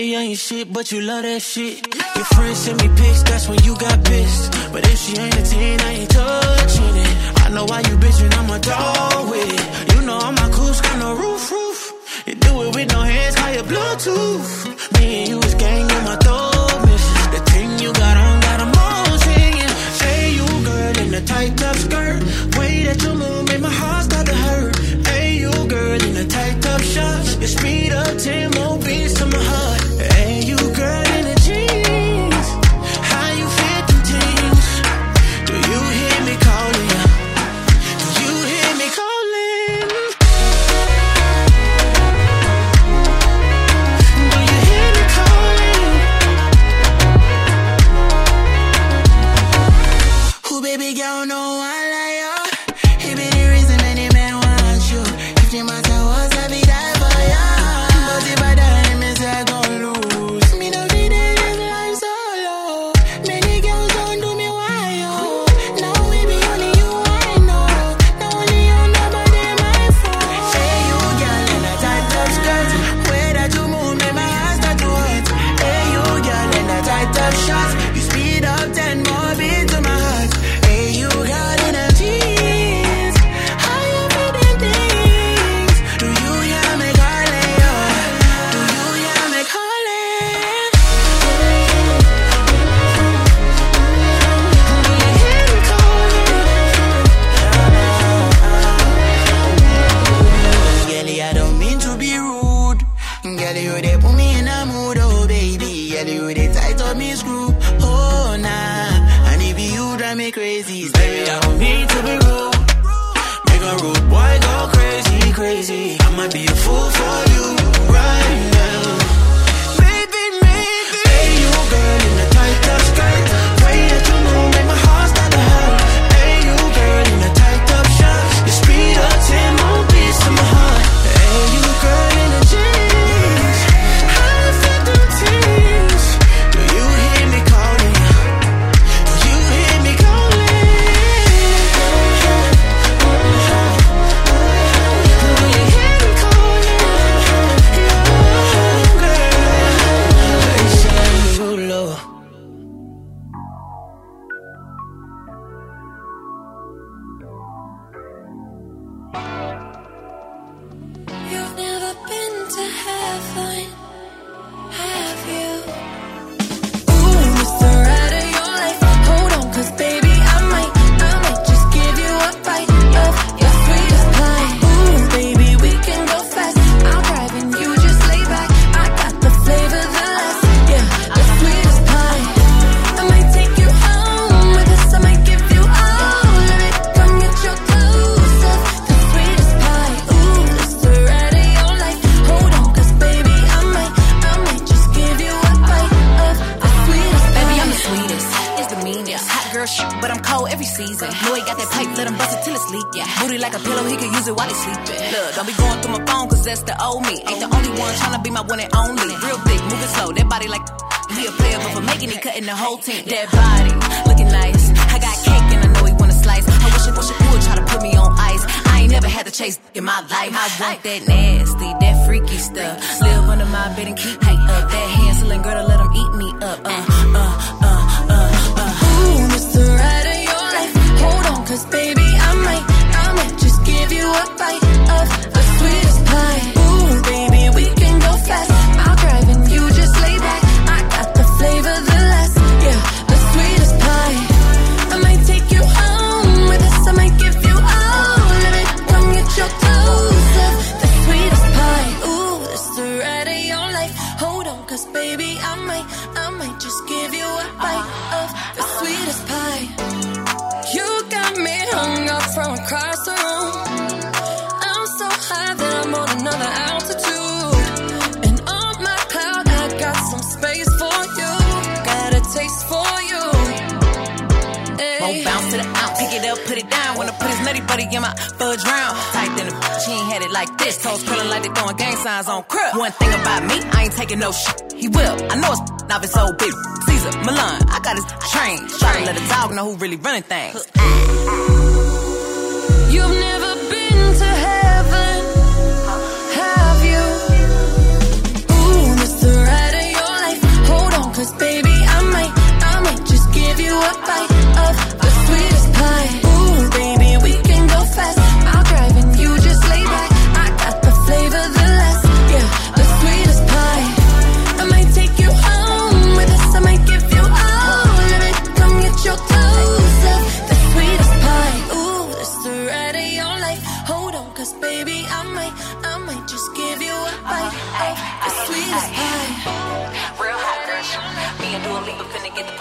Say you ain't shit, but you love that shit. Your friends send me pics, that's when you got pissed. But if she ain't a 10, I ain't touching it. I know why you bitchin', I'm a dog with it. You know I'm my cool's got no roof, roof. You do it with no hands, call your Bluetooth. Me and you is gang, you my thug missions. The thing you got on, got them all singing. Say you girl in a tight top skirt. Way that you move made my heart start to hurt. Hey, you girl in a tight top shot. Your speed up 10 more beats to my heart.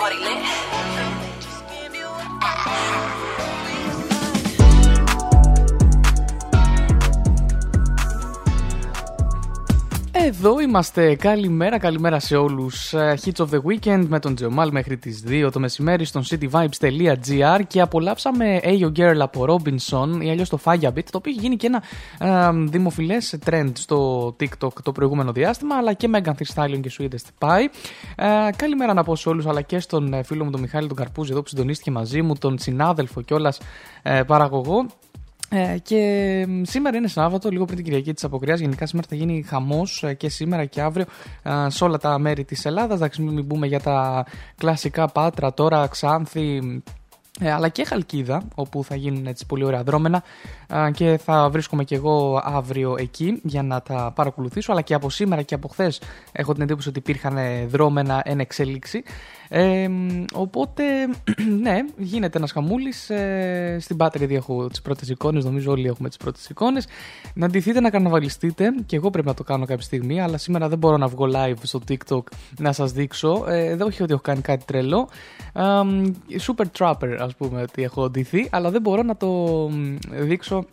Party lit. Εδώ είμαστε. Καλημέρα, καλημέρα σε όλους. Hits of the Weekend με τον Τζεωμάλ μέχρι τις 2 το μεσημέρι στον cityvibes.gr και απολαύσαμε Ayo Girl από Robinson ή αλλιώς το Fire Beat, το οποίο έχει γίνει και ένα ε, δημοφιλές trend στο TikTok το προηγούμενο διάστημα, αλλά και Megan Thee Stallion και Sweetest Pie. Ε, καλημέρα να πω σε όλους, αλλά και στον ε, φίλο μου τον Μιχάλη τον Καρπούζη εδώ που συντονίστηκε μαζί μου, τον συνάδελφο κιόλας ε, παραγωγό. Ε, και σήμερα είναι Σάββατο, λίγο πριν την Κυριακή της Αποκριά. Γενικά σήμερα θα γίνει χαμός ε, και σήμερα και αύριο ε, σε όλα τα μέρη της Ελλάδας. Εντάξει, μην μπούμε για τα κλασικά πάτρα τώρα, Ξάνθη, ε, αλλά και Χαλκίδα, όπου θα γίνουν έτσι πολύ ωραία δρόμενα ε, και θα βρίσκομαι και εγώ αύριο εκεί για να τα παρακολουθήσω. Αλλά και από σήμερα και από χθες έχω την εντύπωση ότι υπήρχαν δρόμενα εν εξελίξη. Ε, οπότε, ναι, γίνεται ένας χαμούλης. Ε, στην Πάτρη ήδη έχω τις πρώτες εικόνες. Νομίζω όλοι έχουμε τις πρώτες εικόνες. Να ντυθείτε, να καρναβαλιστείτε. Και εγώ πρέπει να το κάνω κάποια στιγμή. Αλλά σήμερα δεν μπορώ να βγω live στο TikTok να σας δείξω. Ε, δεν όχι ότι έχω κάνει κάτι τρελό. Ε, super Trapper, ας πούμε, ότι έχω ντυθεί. Αλλά δεν μπορώ να το δείξω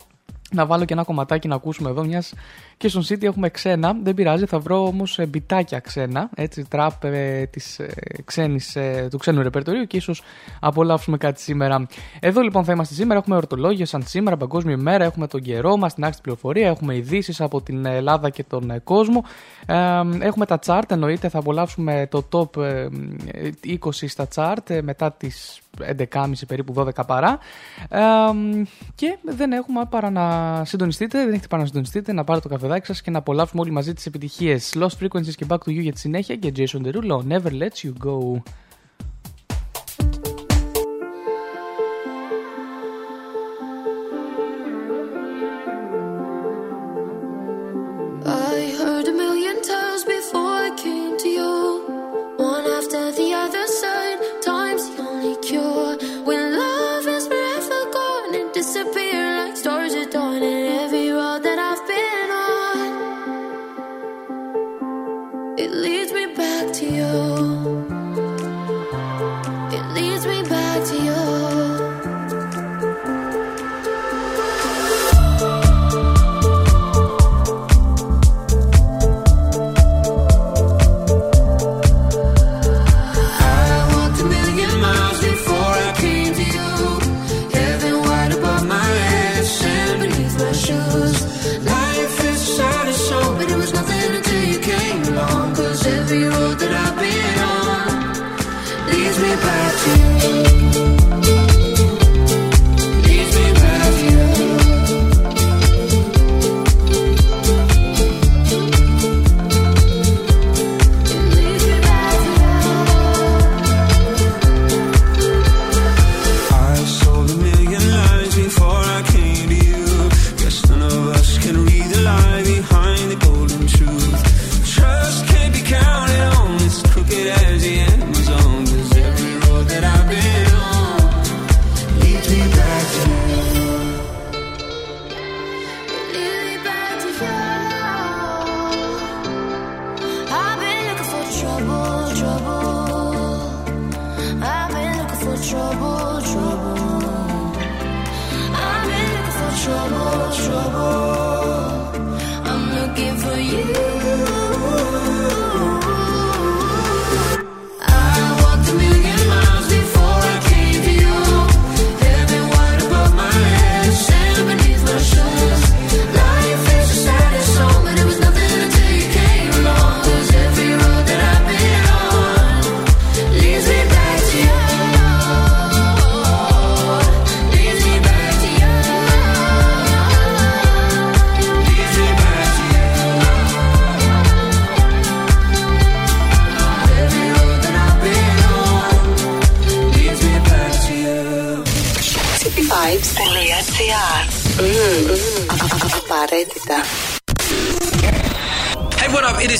να βάλω και ένα κομματάκι να ακούσουμε εδώ, μιας και στον City έχουμε ξένα. Δεν πειράζει, θα βρω όμως μπιτάκια ξένα. Έτσι, τραπ ε, της, ε, ξένης, ε, του ξένου ρεπερτορίου και ίσως απολαύσουμε κάτι σήμερα. Εδώ λοιπόν θα είμαστε σήμερα. Έχουμε ορτολόγια σαν σήμερα, Παγκόσμια ημέρα. Έχουμε τον καιρό μας, την άξιτη πληροφορία. Έχουμε ειδήσεις από την Ελλάδα και τον ε, κόσμο. Ε, έχουμε τα chart, εννοείται. Θα απολαύσουμε το top 20 στα chart μετά τις 11.30 περίπου 12 παρά. Ε, και δεν έχουμε παρά να συντονιστείτε, δεν έχετε παρά να συντονιστείτε, να πάρετε το καφεδάκι σα και να απολαύσουμε όλοι μαζί τι επιτυχίε. Lost Frequencies και Back to You για τη συνέχεια και Jason Derulo, Never Let You Go. I heard a million times before I came to you. One after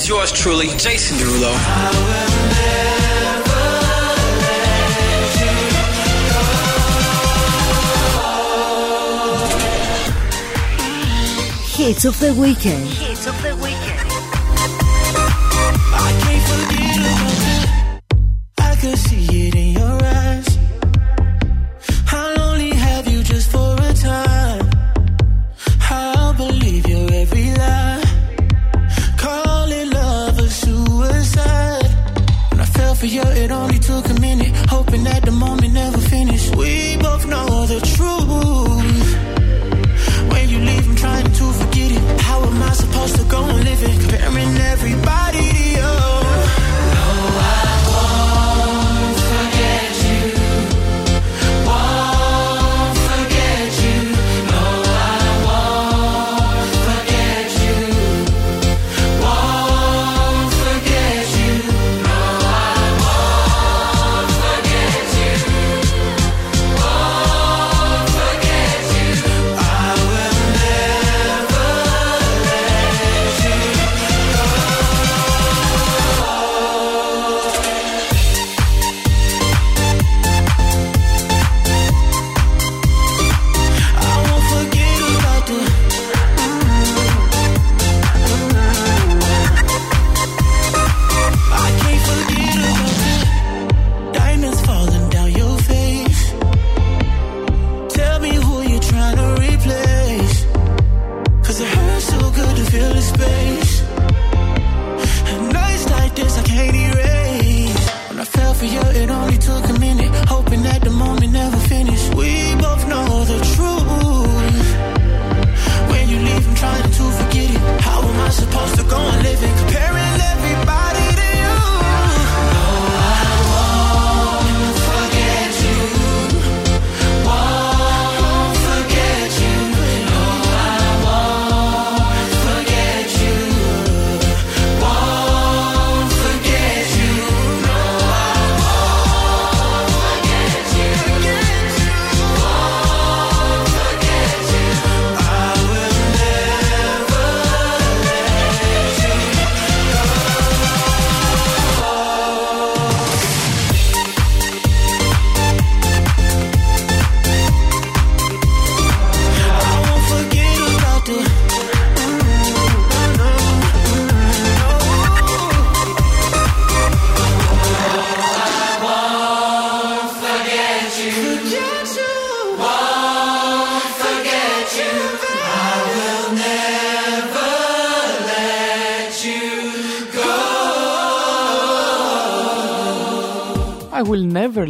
is yours truly, Jason Derulo. Hits of the weekend. Hits of the know the truth. When you leave, I'm trying to forget it. How am I supposed to go on living. Comparing everybody.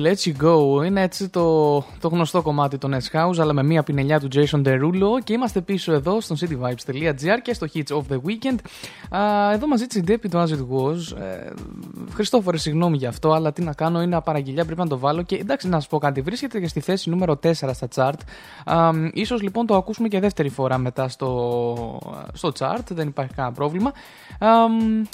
Let you go. Είναι έτσι το, το γνωστό κομμάτι των S House, αλλά με μία πινελιά του Jason Derulo. Και είμαστε πίσω εδώ στο cityvibes.gr και στο Hits of the Weekend. Α, εδώ μαζί της Ντέπη το As It Was. Ε, Χριστόφορε, συγγνώμη γι' αυτό, αλλά τι να κάνω, είναι απαραγγελιά, πρέπει να το βάλω. Και εντάξει, να σα πω κάτι, βρίσκεται και στη θέση νούμερο 4 στα chart. Α, ίσως λοιπόν το ακούσουμε και δεύτερη φορά μετά στο, στο chart, δεν υπάρχει κανένα πρόβλημα. Α,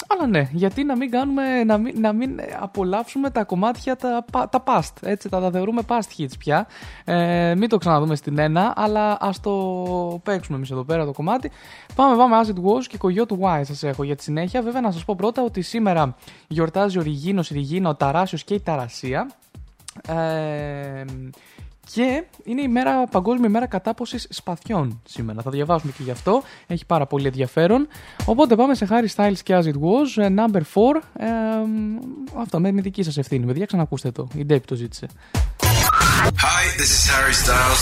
αλλά ναι, γιατί να μην κάνουμε, να μην, να μην απολαύσουμε τα κομμάτια τα, πα- τα past. Έτσι, τα, τα θεωρούμε past hits πια. Ε, μην το ξαναδούμε στην ένα, αλλά ας το παίξουμε εμείς εδώ πέρα το κομμάτι. Πάμε, πάμε, as it was και κογιό του Y σας έχω για τη συνέχεια. Βέβαια, να σας πω πρώτα ότι σήμερα γιορτάζει ο Ριγίνος, η Ριγίνα, ο Ταράσιος και η Ταρασία. Ε, και είναι η μέρα, Παγκόσμια ημέρα κατάποσης σπαθιών σήμερα. Θα διαβάσουμε και γι' αυτό. Έχει πάρα πολύ ενδιαφέρον. Οπότε πάμε σε Harry Styles και As It Was, ε, number 4. Ε, αυτό με, με δική σας ευθύνη. Παιδιά, ξανακούστε το. Η Ντέπη το ζήτησε. Hi, this is Harry Styles.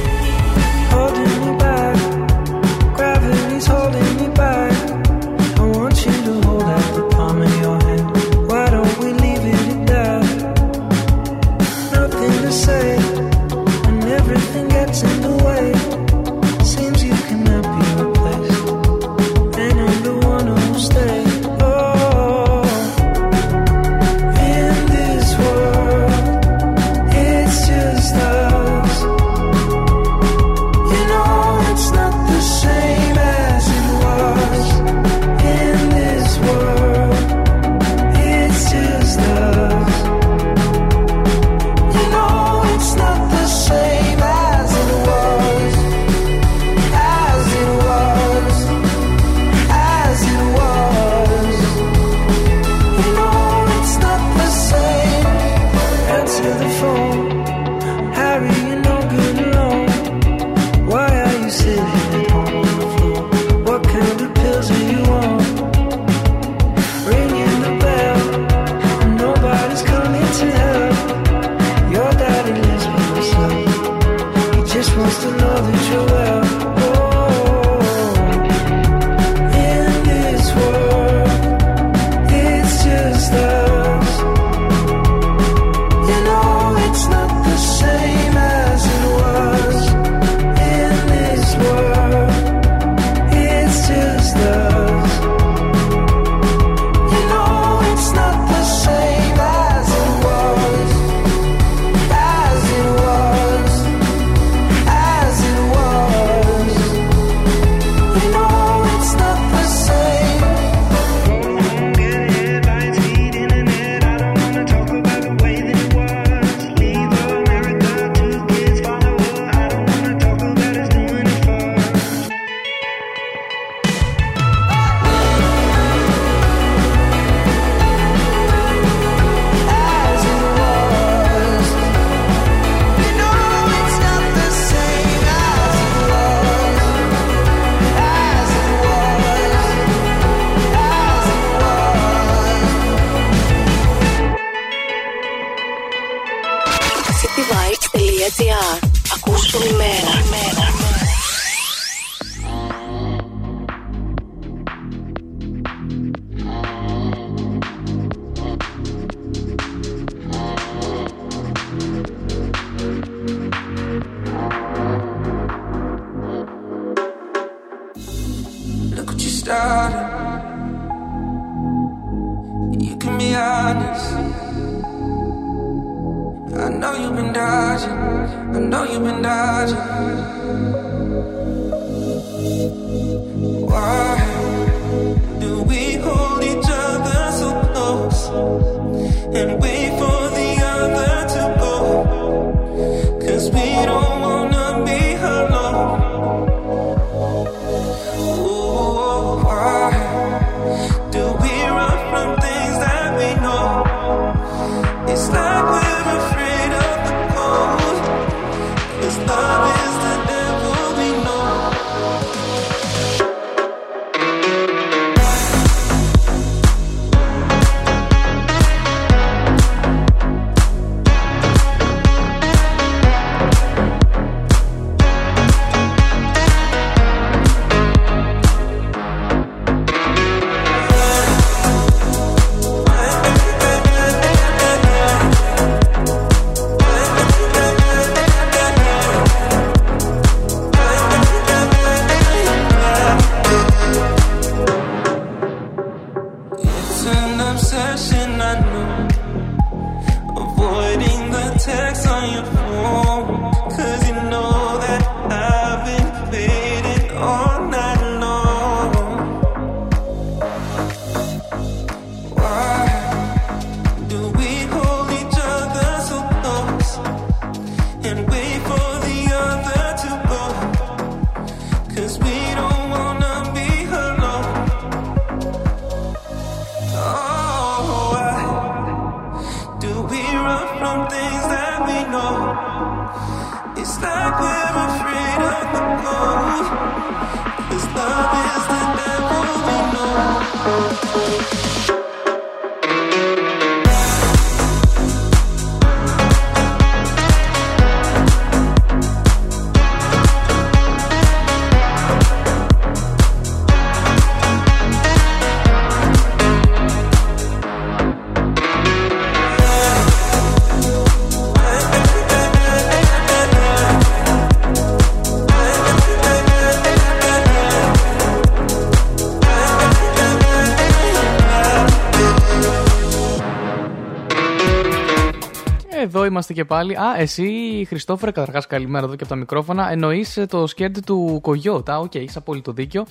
Είμαστε και πάλι. Α, εσύ, Χριστόφορε, καταρχάς καλημέρα εδώ και από τα μικρόφωνα. Εννοείς το σκέρντι του Κογιώτα. OK, okay, έχεις απόλυτο δίκιο.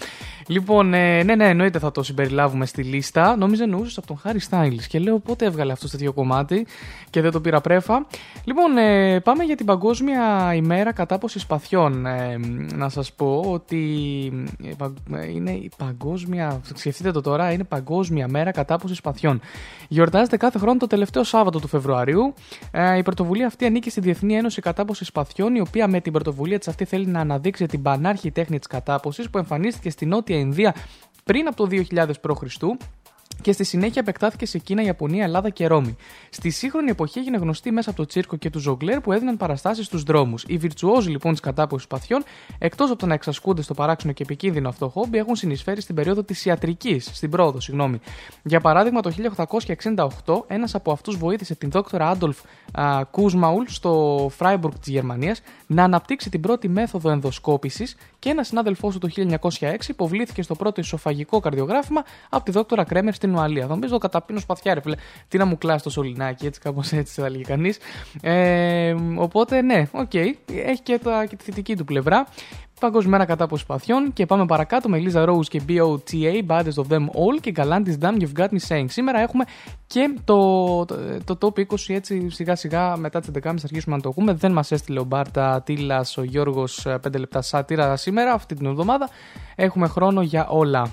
Λοιπόν, ε, ναι, ναι, εννοείται θα το συμπεριλάβουμε στη λίστα. Νόμιζα εννοούσες από τον Χάρι Στάιλ. Και λέω πότε έβγαλε αυτός τέτοιο κομμάτι και δεν το πήρα πρέφα. Λοιπόν, ε, πάμε για την Παγκόσμια ημέρα κατάποση σπαθιών. Ε, να σας πω ότι ε, είναι η Παγκόσμια. Σκεφτείτε το τώρα, είναι Παγκόσμια μέρα κατάποση σπαθιών. Γιορτάζεται κάθε χρόνο το τελευταίο Σάββατο του Φεβρουαρίου. Ε, η πρωτοβουλία αυτή ανήκει στη Διεθνή Ένωση Κατάποσης Σπαθιών, η οποία με την πρωτοβουλία της αυτή θέλει να αναδείξει την πανάρχη τέχνη της κατάποσης που εμφανίστηκε στη Νότια Ινδία πριν από το 2000 π.Χ και στη συνέχεια επεκτάθηκε σε Κίνα, Ιαπωνία, Ελλάδα και Ρώμη. Στη σύγχρονη εποχή έγινε γνωστή μέσα από το τσίρκο και του ζογκλέρ που έδιναν παραστάσεις στους δρόμους. Οι βιρτσουόζοι λοιπόν της κατάποση σπαθιών, εκτός από το να εξασκούνται στο παράξενο και επικίνδυνο αυτό χόμπι, έχουν συνεισφέρει στην περίοδο της ιατρικής, στην πρόοδο, συγγνώμη. Για παράδειγμα, το 1868 ένας από αυτούς βοήθησε τον δόκτωρα Άντολφ Κούσμαουλ στο Φράιμπουργκ της Γερμανίας να αναπτύξει την πρώτη μέθοδο ενδοσκόπησης και ένα συνάδελφό του το 1906 υποβλήθηκε στο πρώτο οισοφαγικό καρδιογράφημα από τη δόκτωρα Κρέμερ στην Ουαλία. Θα νομίζω καταπίνω σπαθιά, ρε φίλε. Τι να μου κλάσεις το σωληνάκι, έτσι κάπως έτσι θα έλεγε κανείς. Ε, οπότε ναι, OK, okay, έχει και, τα, και τη θετική του πλευρά. Παγκόσμια μέρα κατάποσης σπαθιών και πάμε παρακάτω με Eliza Rose και BOTA, Baddest of Them All και Galantis Damn You've Got Me Saying. Σήμερα έχουμε και το, το, το top 20 έτσι σιγά σιγά μετά τις 11.30 θα αρχίσουμε να το ακούμε. Δεν μας έστειλε ο Μπάρτα Τίλας, ο Γιώργος 5 λεπτά σάτυρα σήμερα, αυτή την εβδομάδα. Έχουμε χρόνο για όλα.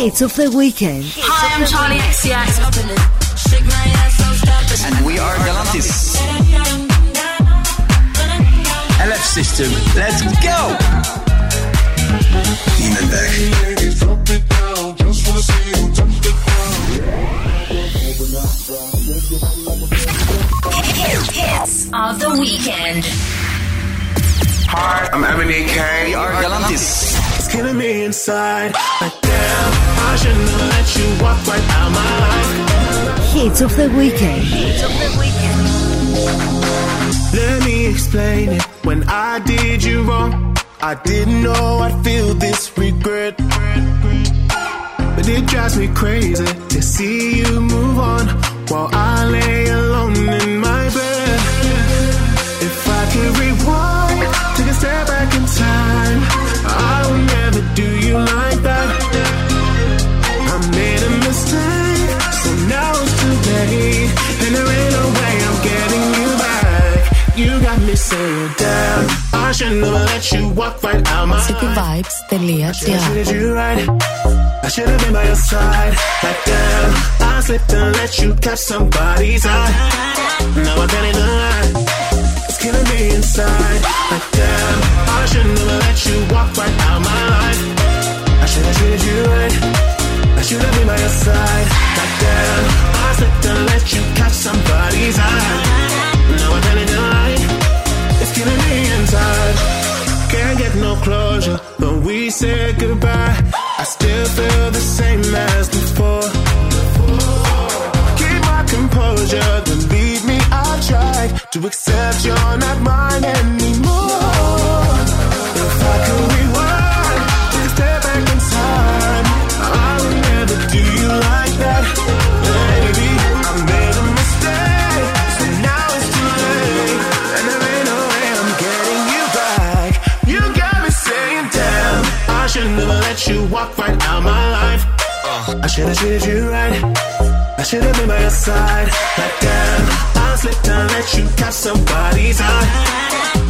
Hits of the weekend. Hi, I'm Charlie XCX. And we are Galantis. LF System, let's go! Iman Hits of the weekend. Hi, I'm Emily K. We are Galantis. It's killing me inside. You walk right out my life. Hits of the weekend. Let me explain it. When I did you wrong, I didn't know I'd feel this regret. But it drives me crazy to see you move on while I lay alone saying, damn, I should never let you walk right out my cityvibes.gr treated you right. I should have been by your side. Like damn, I slipped and let you catch somebody's eye. Now I can't even lie. It's killing me inside. Like damn, I should never let you walk right out my life. I should have treated you right. I should have been by your side. Like damn, I slipped and let you catch somebody's eye. Now I can't even lie. Killing me inside. Can't get no closure when we said goodbye. I still feel the same as before. Keep my composure, believe me, I tried to accept you're not mine anymore. I should have treated you right. I should have been by your side. Like damn, I slipped and let you catch somebody's eye.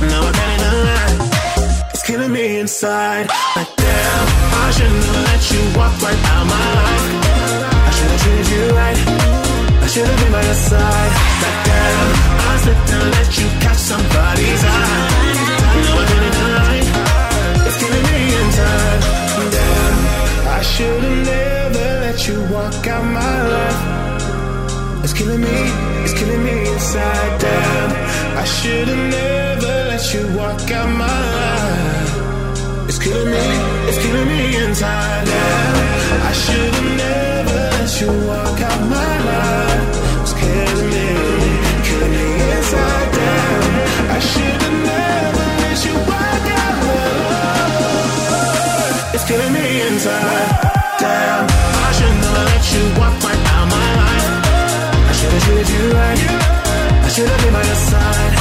Now I can't even lie. It's killing me inside. Like damn, I should never let you walk right out my life. I should have treated you right. I should have been by your side. Like damn, I slipped and let you catch somebody's eye. Now I can't even lie. It's killing me inside. Damn, I should have never let you walk out my life. It's killing me, it's killing me inside. Damn, I should have never let you walk out my life. It's killing me, it's killing me inside. Damn, I should have never let you walk out my life. It's killing me, killing me inside. Damn, I should have never let you walk out my life. It's killing me inside. Damn, I should never let you walk right out my life. I should have treated you right. I should have been by your side.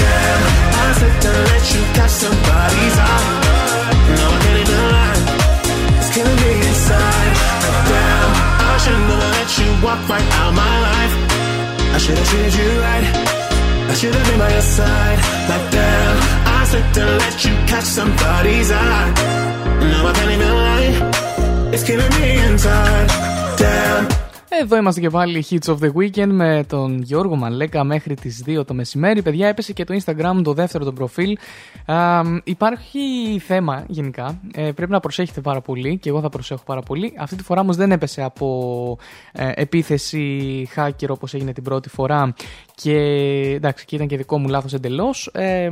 Damn, I slipped and let you catch somebody's eye. No, I can't even lie. It's killing me inside. Damn, I should never let you walk right out my life. I should have treated you right. I should have been by your side. Like damn, I slipped and let you catch somebody's eye. No, I can't even lie. It's killing me inside. Damn. Εδώ είμαστε και πάλι Hits of the Weekend με τον Γιώργο Μαλέκα μέχρι τις 2 το μεσημέρι. Παιδιά, έπεσε και το Instagram το δεύτερο το προφίλ. Α, υπάρχει θέμα γενικά. Ε, πρέπει να προσέχετε πάρα πολύ και εγώ θα προσέχω πάρα πολύ. Αυτή τη φορά όμως δεν έπεσε από ε, επίθεση hacker όπως έγινε την πρώτη φορά και εντάξει και ήταν και δικό μου λάθος εντελώς. Ε,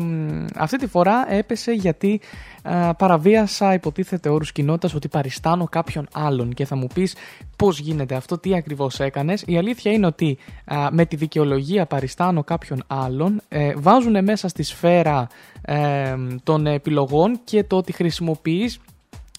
αυτή τη φορά έπεσε γιατί α, παραβίασα υποτίθεται όρους κοινότητας ότι παριστάνω κάποιον άλλον και θα μου πεις πώς γίνεται αυτό, τι ακριβώς έκανες. Η αλήθεια είναι ότι α, με τη δικαιολογία παριστάνω κάποιον άλλον ε, βάζουν μέσα στη σφαίρα ε, των επιλογών και το ότι χρησιμοποιείς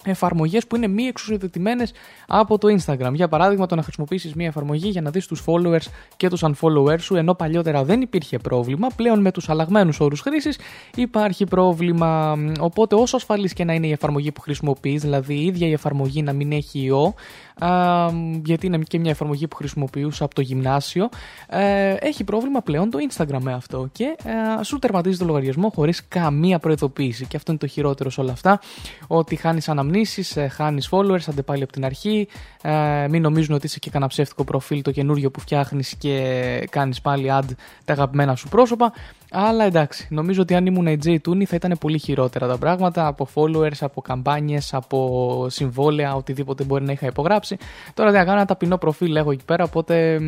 εφαρμογές που είναι μη εξουσιοδοτημένες από το Instagram. Για παράδειγμα, το να χρησιμοποιήσεις μια εφαρμογή για να δεις τους followers και τους unfollowers σου, ενώ παλιότερα δεν υπήρχε πρόβλημα. Πλέον με τους αλλαγμένους όρους χρήσης υπάρχει πρόβλημα. Οπότε, όσο ασφαλής και να είναι η εφαρμογή που χρησιμοποιείς, δηλαδή η ίδια η εφαρμογή να μην έχει ιό, α, γιατί είναι και μια εφαρμογή που χρησιμοποιούσα από το γυμνάσιο, ε, έχει πρόβλημα πλέον το Instagram με αυτό και ε, σου τερματίζει το λογαριασμό χωρίς καμία προειδοποίηση. Και αυτό είναι το χειρότερο σε όλα αυτά, ότι χάνεις αναμνήσεις εμφανίσει, χάνεις followers, άντε πάλι από την αρχή. Ε, μην νομίζουν ότι είσαι και κανένα ψεύτικο προφίλ το καινούριο που φτιάχνεις και κάνεις πάλι ad τα αγαπημένα σου πρόσωπα. Αλλά εντάξει, νομίζω ότι αν ήμουν η J Tooney θα ήταν πολύ χειρότερα τα πράγματα από followers, από καμπάνιες, από συμβόλαια, οτιδήποτε μπορεί να είχα υπογράψει. Τώρα δεν κάνω ένα ταπεινό προφίλ έχω εκεί πέρα, οπότε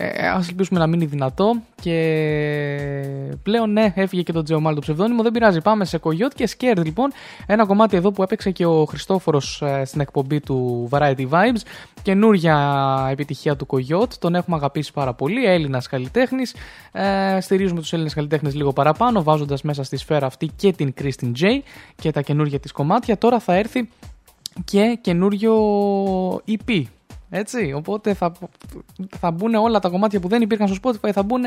ε, ας ελπίσουμε να μείνει δυνατό και πλέον ναι έφυγε και το Τζεωμάλ το ψευδόνυμο δεν πειράζει πάμε σε Κογιότ και Scared λοιπόν. Ένα κομμάτι εδώ που έπαιξε και ο Χριστόφορος ε, στην εκπομπή του Variety Vibes. Καινούρια επιτυχία του Κογιότ τον έχουμε αγαπήσει πάρα πολύ Έλληνας καλλιτέχνης. Ε, στηρίζουμε τους Έλληνες καλλιτέχνες λίγο παραπάνω βάζοντας μέσα στη σφαίρα αυτή και την Christine J και τα καινούργια της κομμάτια. Τώρα θα έρθει και καινούριο EP έτσι, οπότε θα, θα μπουν όλα τα κομμάτια που δεν υπήρχαν στο Spotify, θα μπουν,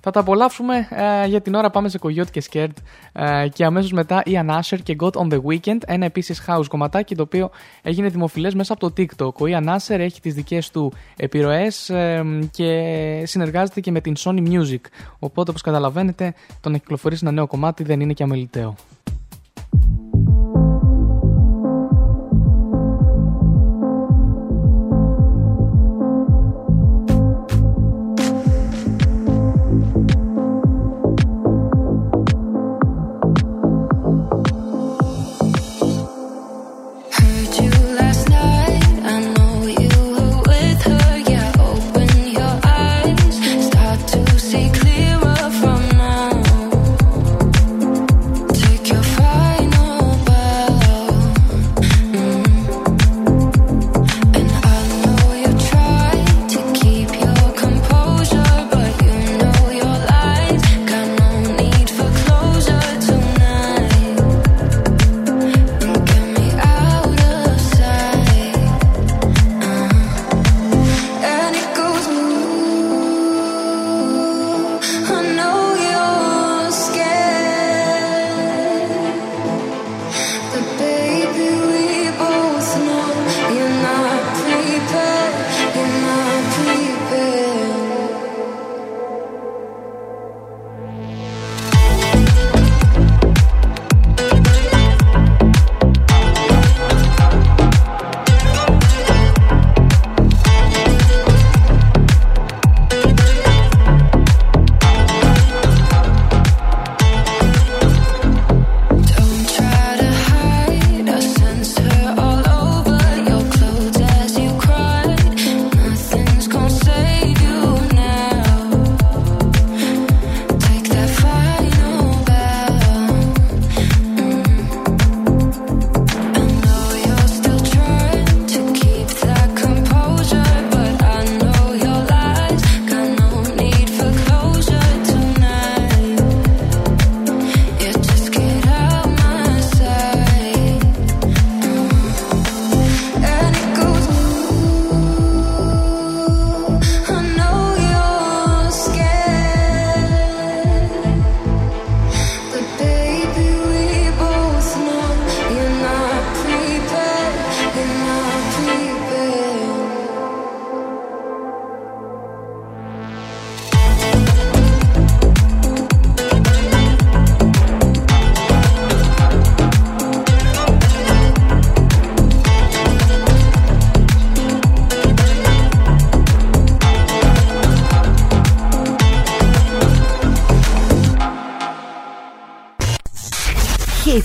θα τα απολαύσουμε. Ε, για την ώρα πάμε σε Coyote και Scared ε, και αμέσως μετά η Asher και Got on the Weekend, ένα επίσης house κομματάκι το οποίο έγινε δημοφιλές μέσα από το TikTok. Ο Ian Asher έχει τις δικές του επιρροές ε, και συνεργάζεται και με την Sony Music. Οπότε όπως καταλαβαίνετε το να κυκλοφορήσει ένα νέο κομμάτι δεν είναι και αμεληταίο.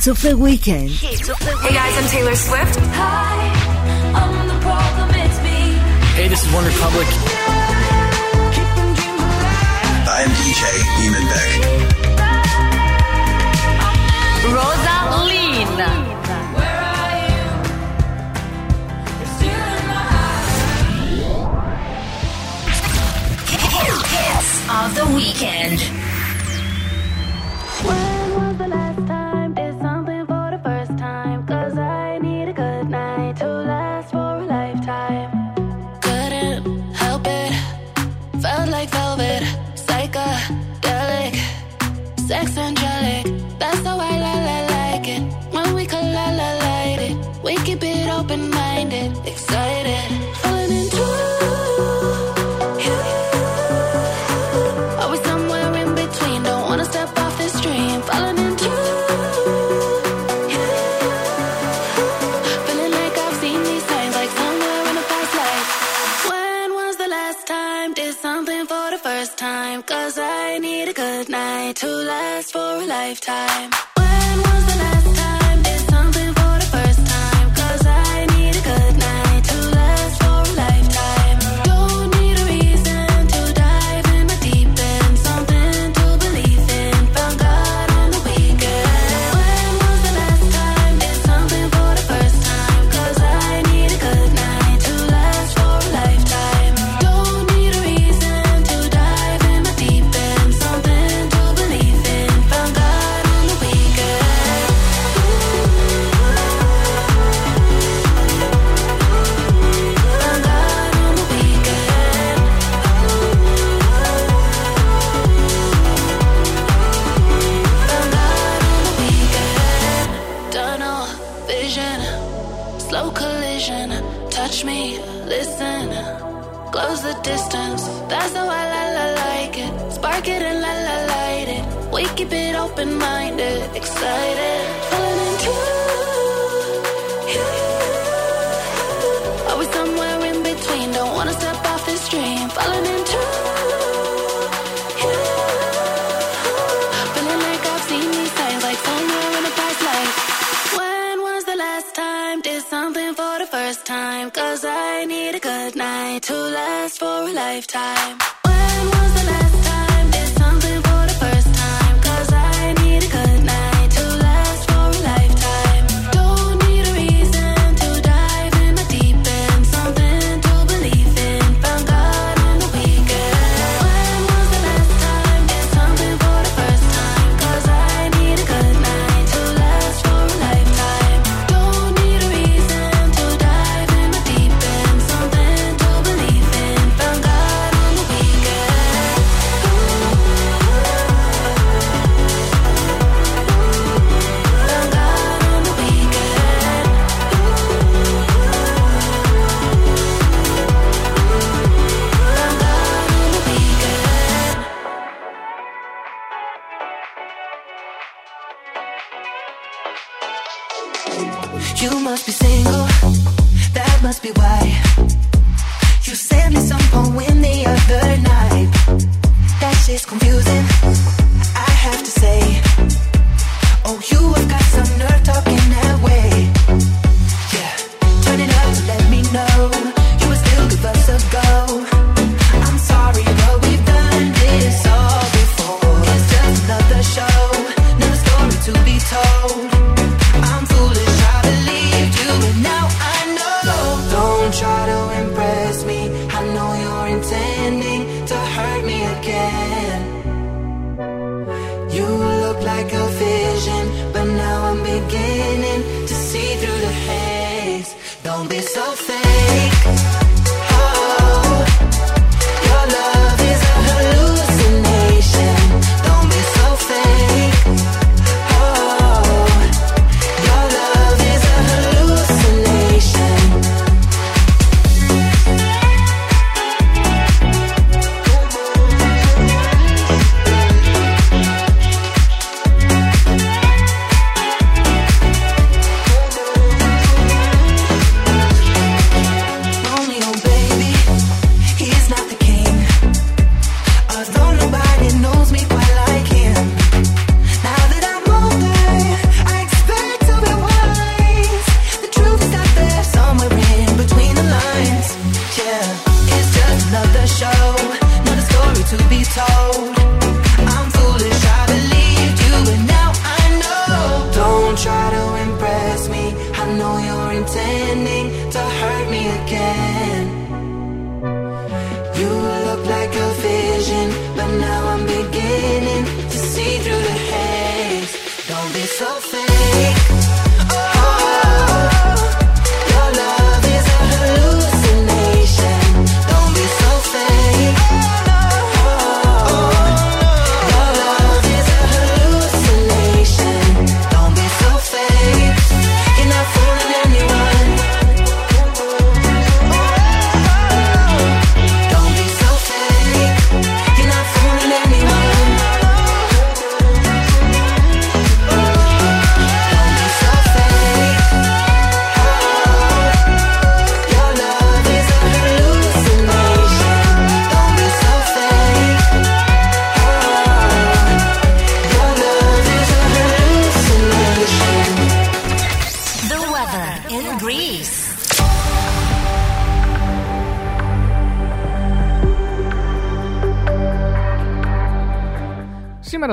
Hits of the weekend. Hey guys, I'm Taylor Swift. Hi, I'm the problem. It's me. Hey, this is One Republic. I'm DJ Eamon Beck. Rosa Lynn. Where are you? You're still in my eyes. Of the weekend.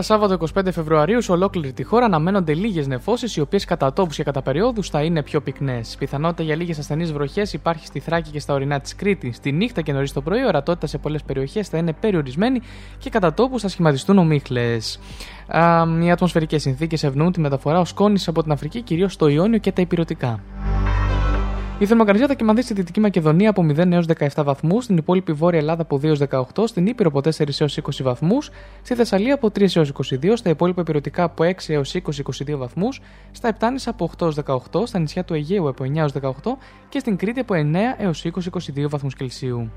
Σήμερα, Σάββατο 25 Φεβρουαρίου, σε ολόκληρη τη χώρα αναμένονται λίγες νεφώσεις, οι οποίες κατά τόπους και κατά περιόδους θα είναι πιο πυκνές. Πιθανότητα για λίγες ασθενείς βροχές υπάρχει στη Θράκη και στα ορεινά της Κρήτη. Στη νύχτα και νωρίς το πρωί, η ορατότητα σε πολλές περιοχές θα είναι περιορισμένη και κατά τόπους θα σχηματιστούν ομίχλες. Οι ατμοσφαιρικές συνθήκες ευνοούν τη μεταφορά ω από την Αφρική, κυρίως στο Ιόνιο και τα υπηρετικά. Η θερμοκρασία θα κοιμαθεί στη Δυτική Μακεδονία από 0 έως 17 βαθμούς, στην υπόλοιπη Βόρεια Ελλάδα από 2 έως 18, στην Ήπειρο από 4 έως 20 βαθμούς, στη Θεσσαλία από 3 έως 22, στα υπόλοιπα υπηρετικά από 6 έως 20-22 βαθμούς, στα Επτάνησα από 8 έως 18, στα νησιά του Αιγαίου από 9 έως 18 και στην Κρήτη από 9 έως 20-22 βαθμούς Κελσίου.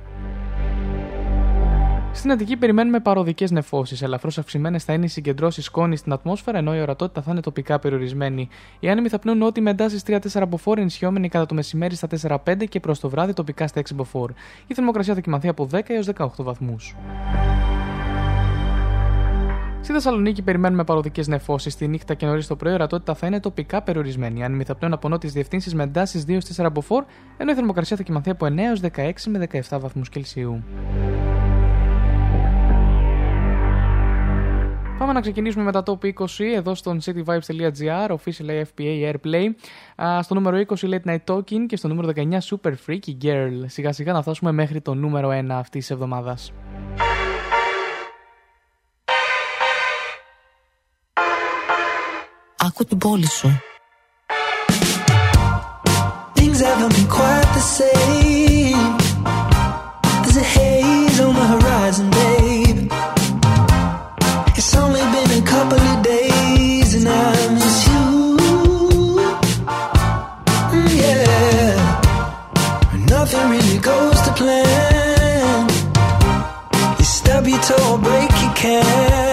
Στην Αττική περιμένουμε παροδικές νεφώσεις. Ελαφρώς αυξημένες θα είναι οι συγκεντρώσεις σκόνης στην ατμόσφαιρα, ενώ η ορατότητα θα είναι τοπικά περιορισμένη. Οι άνεμοι θα πνέουν ό,τι με εντάσεις 3-4 μποφόρ, ενισχυόμενοι κατά το μεσημέρι στα 4-5 και προς το βράδυ τοπικά στα 6 μποφόρ. Η θερμοκρασία θα κοιμαθεί από 10 έως 18 βαθμούς. Στη Θεσσαλονίκη περιμένουμε παροδικές νεφώσεις. Στη νύχτα και νωρίς το πρωί, η ορατότητα θα είναι τοπικά περιορισμένη. Αν θα πνέουν από νότιες διευθύνσεις με εντάσεις 2-4 μποφόρ, ενώ η θερμοκρασία θα κοιμαθεί από 9 έως 16 με 17 βαθμούς Κελσίου. Πάμε να ξεκινήσουμε με τα top 20 εδώ στο cityvibes.gr, official FPA Airplay. στο νούμερο 20 Late Night Talking και στο νούμερο 19 Super Freaky Girl. Σιγά σιγά να φτάσουμε μέχρι το νούμερο 1 αυτής της εβδομάδας. Άκου την πόλη σου. Things haven't been quite the same. There's a haze on the toe break your camera.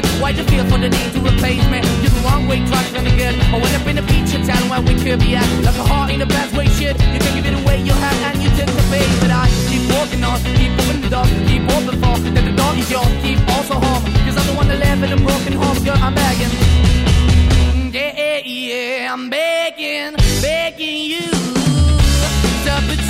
naked. Why the feel for the need to replace me? You're the wrong way, trying to again? I went up in a feature town where we could be at. Like a heart in a bad way, shit. You can give it away, you have, and you tend to pay. But I keep walking on, keep moving the dog, keep open for. That the dog is yours, keep also home. Cause I'm the one that live in a broken home, girl, I'm begging. Yeah, yeah, yeah, I'm begging, begging you. To put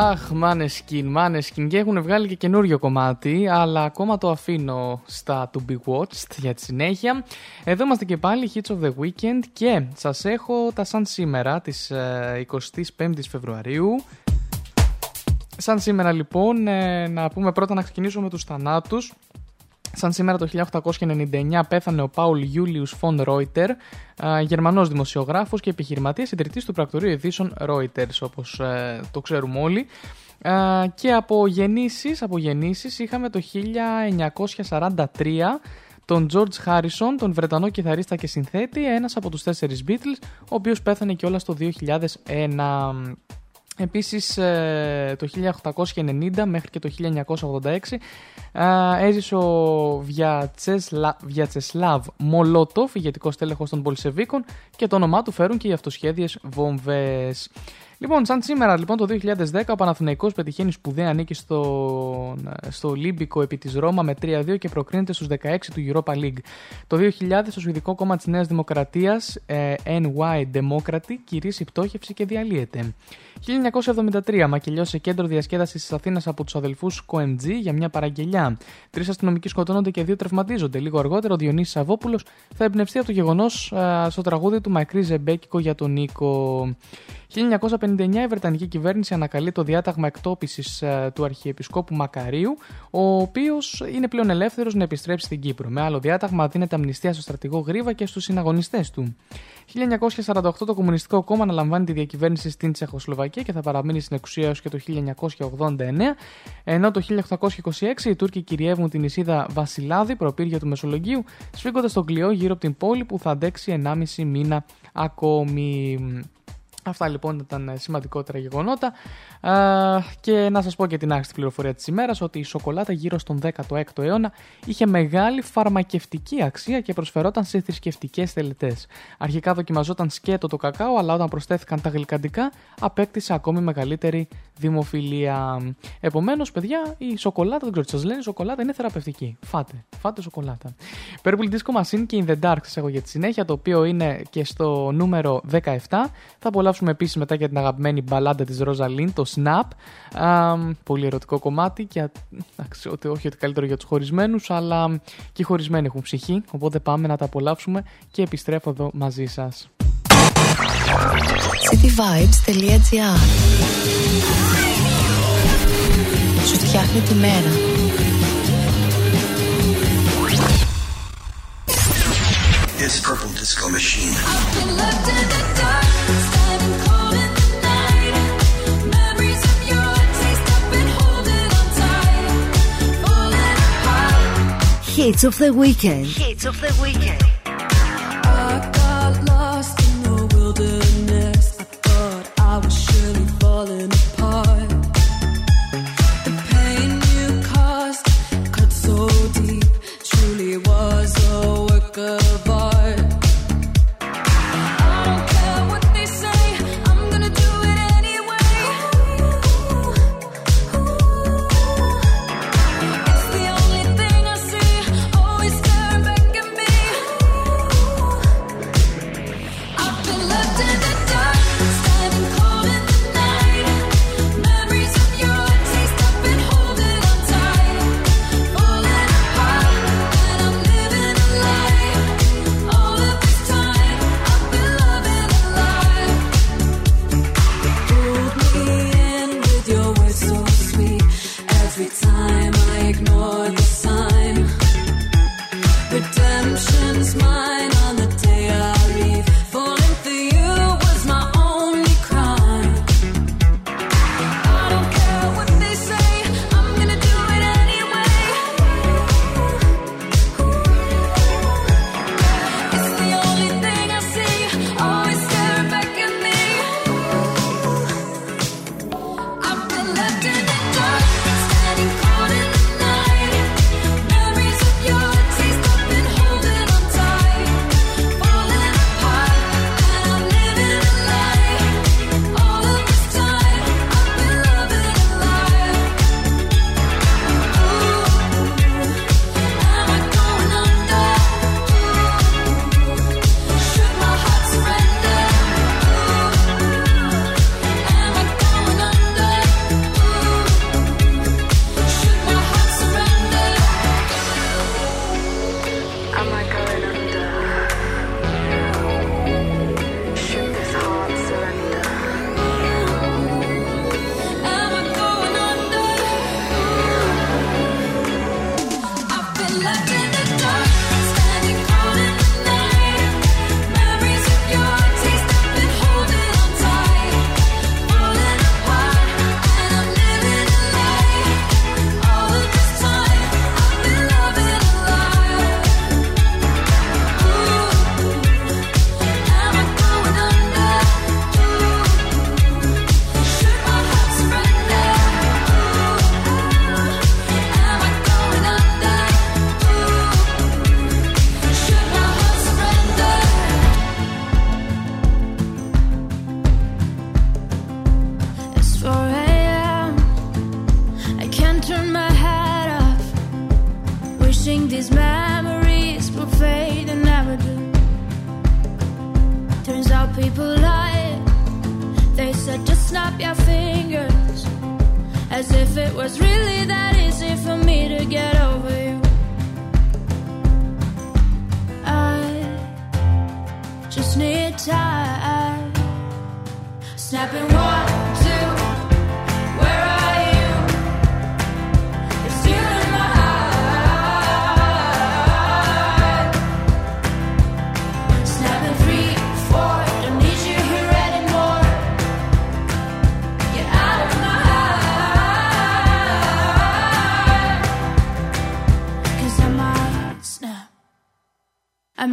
Αχ, Maneskin, Maneskin. Και έχουν βγάλει και καινούριο κομμάτι, αλλά ακόμα το αφήνω στα To Be Watched για τη συνέχεια. Εδώ είμαστε και πάλι, Hits of the Weekend και σας έχω τα σαν σήμερα, της ε, 25ης Φεβρουαρίου. Σαν σήμερα λοιπόν, ε, να πούμε πρώτα να ξεκινήσουμε με τους θανάτους. Σαν σήμερα το 1899 πέθανε ο Πάουλ Γιούλιους Φον Ρόιτερ, γερμανός δημοσιογράφος και επιχειρηματίας ιδρυτής του πρακτορείου ειδήσεων Reuters, όπως ε, το ξέρουμε όλοι. Α, Και από γεννήσεις, από γεννήσεις είχαμε το 1943 τον George Harrison, τον Βρετανό κιθαρίστα και συνθέτη, ένας από τους τέσσερις Beatles, ο οποίος πέθανε κιόλας το 2001. Επίσης ε, το 1890 μέχρι και το 1986 ε, έζησε ο Βιατσεσλα... Βιατσεσλάβ Μολότοφ, ηγετικός τέλεχος των Πολσεβίκων και το όνομά του φέρουν και οι αυτοσχέδιες βόμβες. Λοιπόν, σαν σήμερα λοιπόν το 2010 ο Παναθηναϊκός πετυχαίνει σπουδαία νίκη στο, στο Ολύμπικο επί της Ρώμα με 3-2 και προκρίνεται στους 16 του Europa League. Το 2000 το Σουηδικό Κόμμα της Νέας Δημοκρατίας ε, NY Democracy κηρύσσει πτώχευση και διαλύεται. 1973 μακελιώσε κέντρο διασκέδασης της Αθήνας από τους αδελφούς Κοεντζή για μια παραγγελιά. Τρεις αστυνομικοί σκοτώνονται και δύο τραυματίζονται. Λίγο αργότερα ο Διονύσης Σαββόπουλος θα εμπνευστεί από το γεγονός στο τραγούδι του Μακρύ Ζεμπέκικο για τον Νίκο. 1959 η Βρετανική κυβέρνηση ανακαλεί το διάταγμα εκτόπισης του Αρχιεπισκόπου Μακαρίου, ο οποίος είναι πλέον ελεύθερος να επιστρέψει στην Κύπρο. Με άλλο διάταγμα δίνεται αμνηστία στο στρατηγό Γρίβα και στους συναγωνιστές του. 1948 το Κομμουνιστικό Κόμμα αναλαμβάνει τη διακυβέρνηση στην Τσεχοσλοβακία και θα παραμείνει στην εξουσία έως και το 1989, ενώ το 1826 οι Τούρκοι κυριεύουν την νησίδα Βασιλάδη, προπύργια του Μεσολογγίου, σφίγγοντας τον κλειό γύρω από την πόλη που θα αντέξει 1,5 μήνα ακόμη. Αυτά λοιπόν ήταν σημαντικότερα γεγονότα. Α, και να σας πω και την άξιτη πληροφορία της ημέρας ότι η σοκολάτα γύρω στον 16ο αιώνα είχε μεγάλη φαρμακευτική αξία και προσφερόταν σε θρησκευτικές τελετές. Αρχικά δοκιμαζόταν σκέτο το κακάο, αλλά όταν προσθέθηκαν τα γλυκαντικά απέκτησε ακόμη μεγαλύτερη δημοφιλία. Επομένως, παιδιά, η σοκολάτα, δεν ξέρω τι σας λένε, η σοκολάτα είναι θεραπευτική. Φάτε, φάτε σοκολάτα. Purple Disco Machine και In the Dark σας έχω για τη συνέχεια, το οποίο είναι και στο νούμερο 17. Θα απολαύσουμε επίσης μετά για την αγαπημένη μπαλάντα της Ροζαλίν, το Snap. Α, πολύ ερωτικό κομμάτι και εντάξει, ότι, όχι ότι καλύτερο για τους χωρισμένους, αλλά και οι χωρισμένοι έχουν ψυχή. Οπότε πάμε να τα απολαύσουμε και επιστρέφω εδώ μαζί σας. cityvibes.gr Σου φτιάχνει τη μέρα. This purple disco machine. Hits of the weekend. Hits of the weekend. I got lost in the wilderness. I thought I was surely falling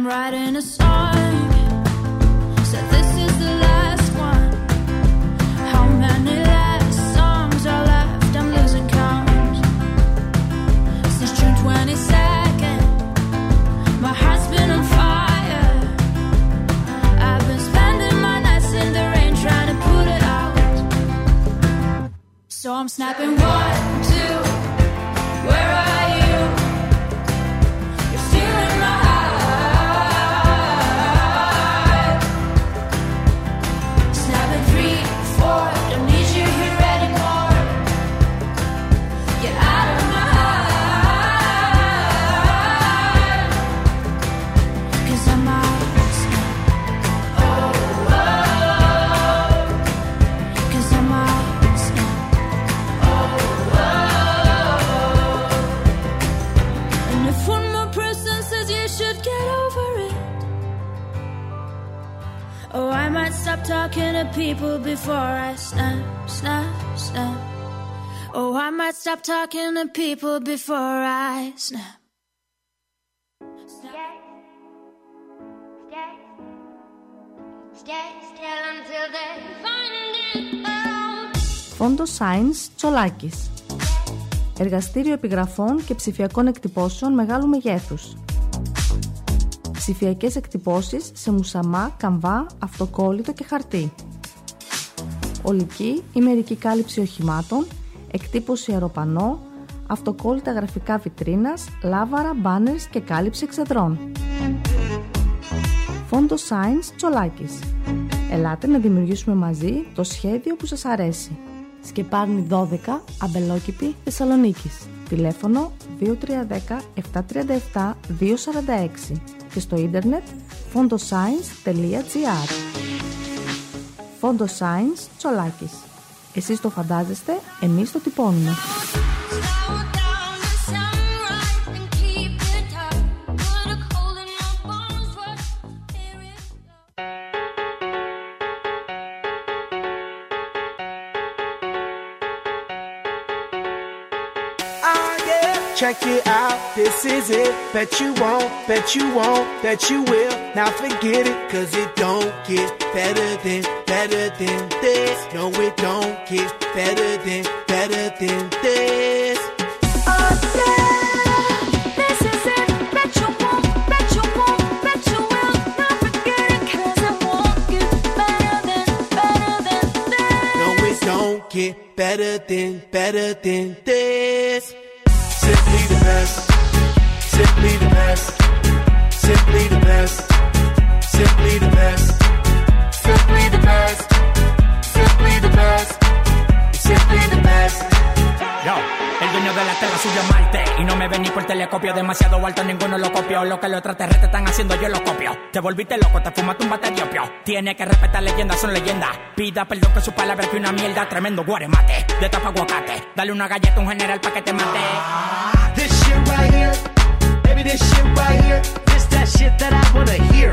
I'm writing a talking to people before I snap. Stay still until they find it out. Φόντο Science Τσολάκης. Εργαστήριο επιγραφών και ψηφιακών εκτυπώσεων μεγάλου μεγέθους. Ψηφιακές εκτυπώσεις σε μουσαμά, καμβά, αυτοκόλλητο και χαρτί. Ολική ή μερική κάλυψη οχημάτων, εκτύπωση αεροπανό, αυτοκόλλητα γραφικά βιτρίνας, λάβαρα, μπάνερς και κάλυψη εξεδρών. Φόντο Science Τσολάκης. Ελάτε να δημιουργήσουμε μαζί το σχέδιο που σας αρέσει. Σκεπάρνη 12, Αμπελόκηπη, Θεσσαλονίκης. Τηλέφωνο 2310 737 246 και στο ίντερνετ fondoscience.gr Φόντο Science Τσολάκης. Εσείς το φαντάζεστε, εμείς το τυπώνουμε. Check it out, this is it. Bet you won't, bet you won't, bet you will. Now forget it, cause it don't get better than, better than this. No, it don't get better than, better than this. Get better than, better than this. Simply the best. Simply the best. Simply the best de la tela suyo Marte. Y no me ven ni por telescopio, demasiado alto, ninguno lo copió. Lo que los extraterrestres están haciendo, yo lo copio. Te volviste loco, te fumaste un bate diopio. Tiene que respetar leyendas, son leyendas. Pida perdón que su palabra que una mierda, tremendo guaremate. De tapa aguacate, dale una galleta a un general pa' que te mate. This shit right here, baby, this shit right here, this that shit that I wanna hear.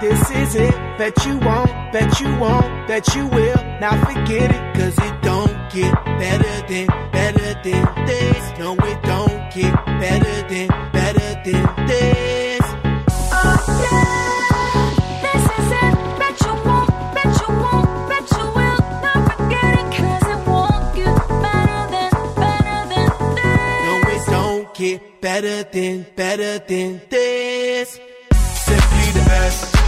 this is it. Bet you won't, bet you won't, bet you will. Now forget it, cause it don't get better than, better than this. No, it don't get better than, better than this. Oh, yeah. This is it. Bet you won't, bet you won't, bet you will. Not forget it, it won't get better than, better than this. No, it don't get better than, better than this. Simply the best.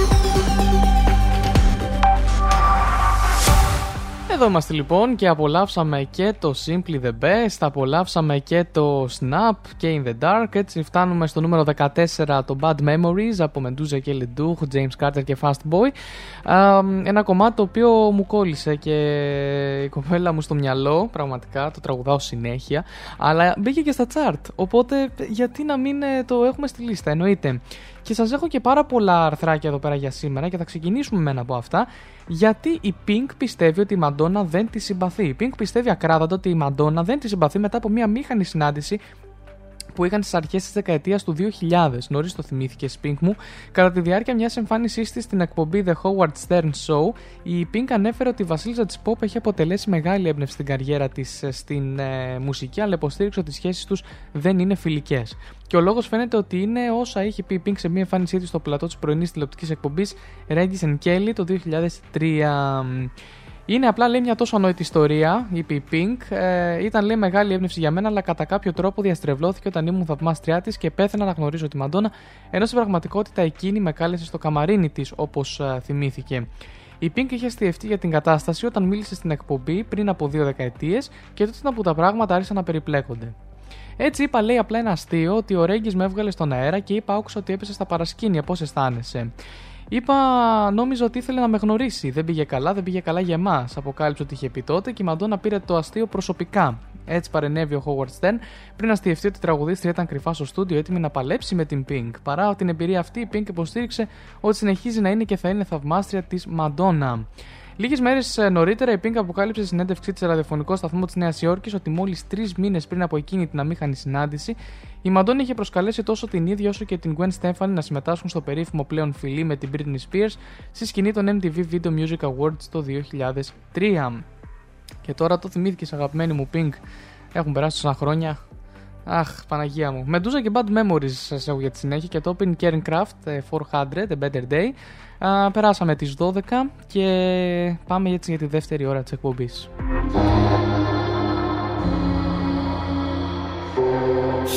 Εδώ είμαστε λοιπόν και απολαύσαμε και το Simply the Best, απολαύσαμε και το Snap και In the Dark. Έτσι φτάνουμε στο νούμερο 14 το Bad Memories από Medusa και Ledoux, James Carter και Fast Boy. Α, ένα κομμάτι το οποίο μου κόλλησε και η κοπέλα μου στο μυαλό, πραγματικά, το τραγουδάω συνέχεια. Αλλά μπήκε και στα chart, οπότε γιατί να μην ε, το έχουμε στη λίστα, εννοείται. Και σας έχω και πάρα πολλά αρθράκια εδώ πέρα για σήμερα και θα ξεκινήσουμε με ένα από αυτά. Γιατί η Pink πιστεύει ότι η Μαντόνα δεν τη συμπαθεί; Η Pink πιστεύει ακράδαντα ότι η Μαντόνα δεν τη συμπαθεί μετά από μια μήχανη συνάντηση που είχαν στις αρχές της δεκαετίας του 2000. Νωρίς το θυμήθηκε η Pink μου. Κατά τη διάρκεια μιας εμφάνισής της στην εκπομπή The Howard Stern Show, η Pink ανέφερε ότι η βασίλισσα της Pop έχει αποτελέσει μεγάλη έμπνευση στην καριέρα της στην ε, μουσική, αλλά υποστήριξε ότι οι σχέσεις τους δεν είναι φιλικές. Και ο λόγος φαίνεται ότι είναι όσα είχε πει η Pink σε μια εμφάνισή της στο πλατό της πρωινής τηλεοπτικής εκπομπής Regis and Kelly το 2003. Είναι απλά λέει μια τόσο ανόητη ιστορία, είπε η Pink. Ε, ήταν λέει μεγάλη έμπνευση για μένα, αλλά κατά κάποιο τρόπο διαστρεβλώθηκε όταν ήμουν θαυμάστριά της και πέθανα να γνωρίζω τη Μαντόνα, ενώ στην πραγματικότητα εκείνη με κάλεσε στο καμαρίνι της, όπως θυμήθηκε. Η Pink είχε αστιευτεί για την κατάσταση όταν μίλησε στην εκπομπή πριν από δύο δεκαετίες και τότε ήταν που τα πράγματα άρχισαν να περιπλέκονται. Έτσι είπα, λέει απλά ένα αστείο ότι ο Ρέγγις με έβγαλε στον αέρα και είπα, άκουσα ότι έπεσε στα παρασκήνια. Πώς αισθάνεσαι. Είπα, νόμιζα ότι ήθελε να με γνωρίσει. Δεν πήγε καλά, δεν πήγε καλά για εμάς. Αποκάλυψε ότι είχε πει τότε και η Μαντόνα πήρε το αστείο προσωπικά. Έτσι παρενέβη ο Howard Stern πριν αστιευτεί ότι η τραγουδίστρια ήταν κρυφά στο στούντιο έτοιμη να παλέψει με την Pink. Παρά την εμπειρία αυτή, η Pink υποστήριξε ότι συνεχίζει να είναι και θα είναι θαυμάστρια της Μαντόνα. Λίγες μέρες νωρίτερα, η Pink αποκάλυψε στη συνέντευξή της σε ραδιοφωνικό σταθμό της Νέας Υόρκης ότι μόλις τρεις μήνες πριν από εκείνη την αμήχανη συνάντηση, η Μαντόνα είχε προσκαλέσει τόσο την ίδια όσο και την Gwen Stefani να συμμετάσχουν στο περίφημο πλέον φιλί με την Britney Spears στη σκηνή των MTV Video Music Awards το 2003. Και τώρα το θυμήθηκε, αγαπημένη μου Pink. Έχουν περάσει τόσα χρόνια. Αχ, Παναγία μου. Medusa και Bad Memories σα έχω για τη συνέχεια και το Open Karen Craft 400, A Better Day. Α, περάσαμε τις 12 και πάμε έτσι για τη δεύτερη ώρα της εκπομπής.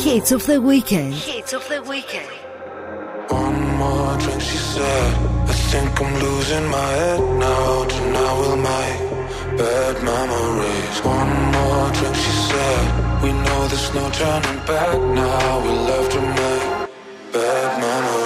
Hits of the weekend. Hits of the weekend. One more drink, she said. I think I'm losing my head now. Tonight will my bad memories. One more drink, she said. We know there's no turning back now. We love to make bad memories.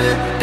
minute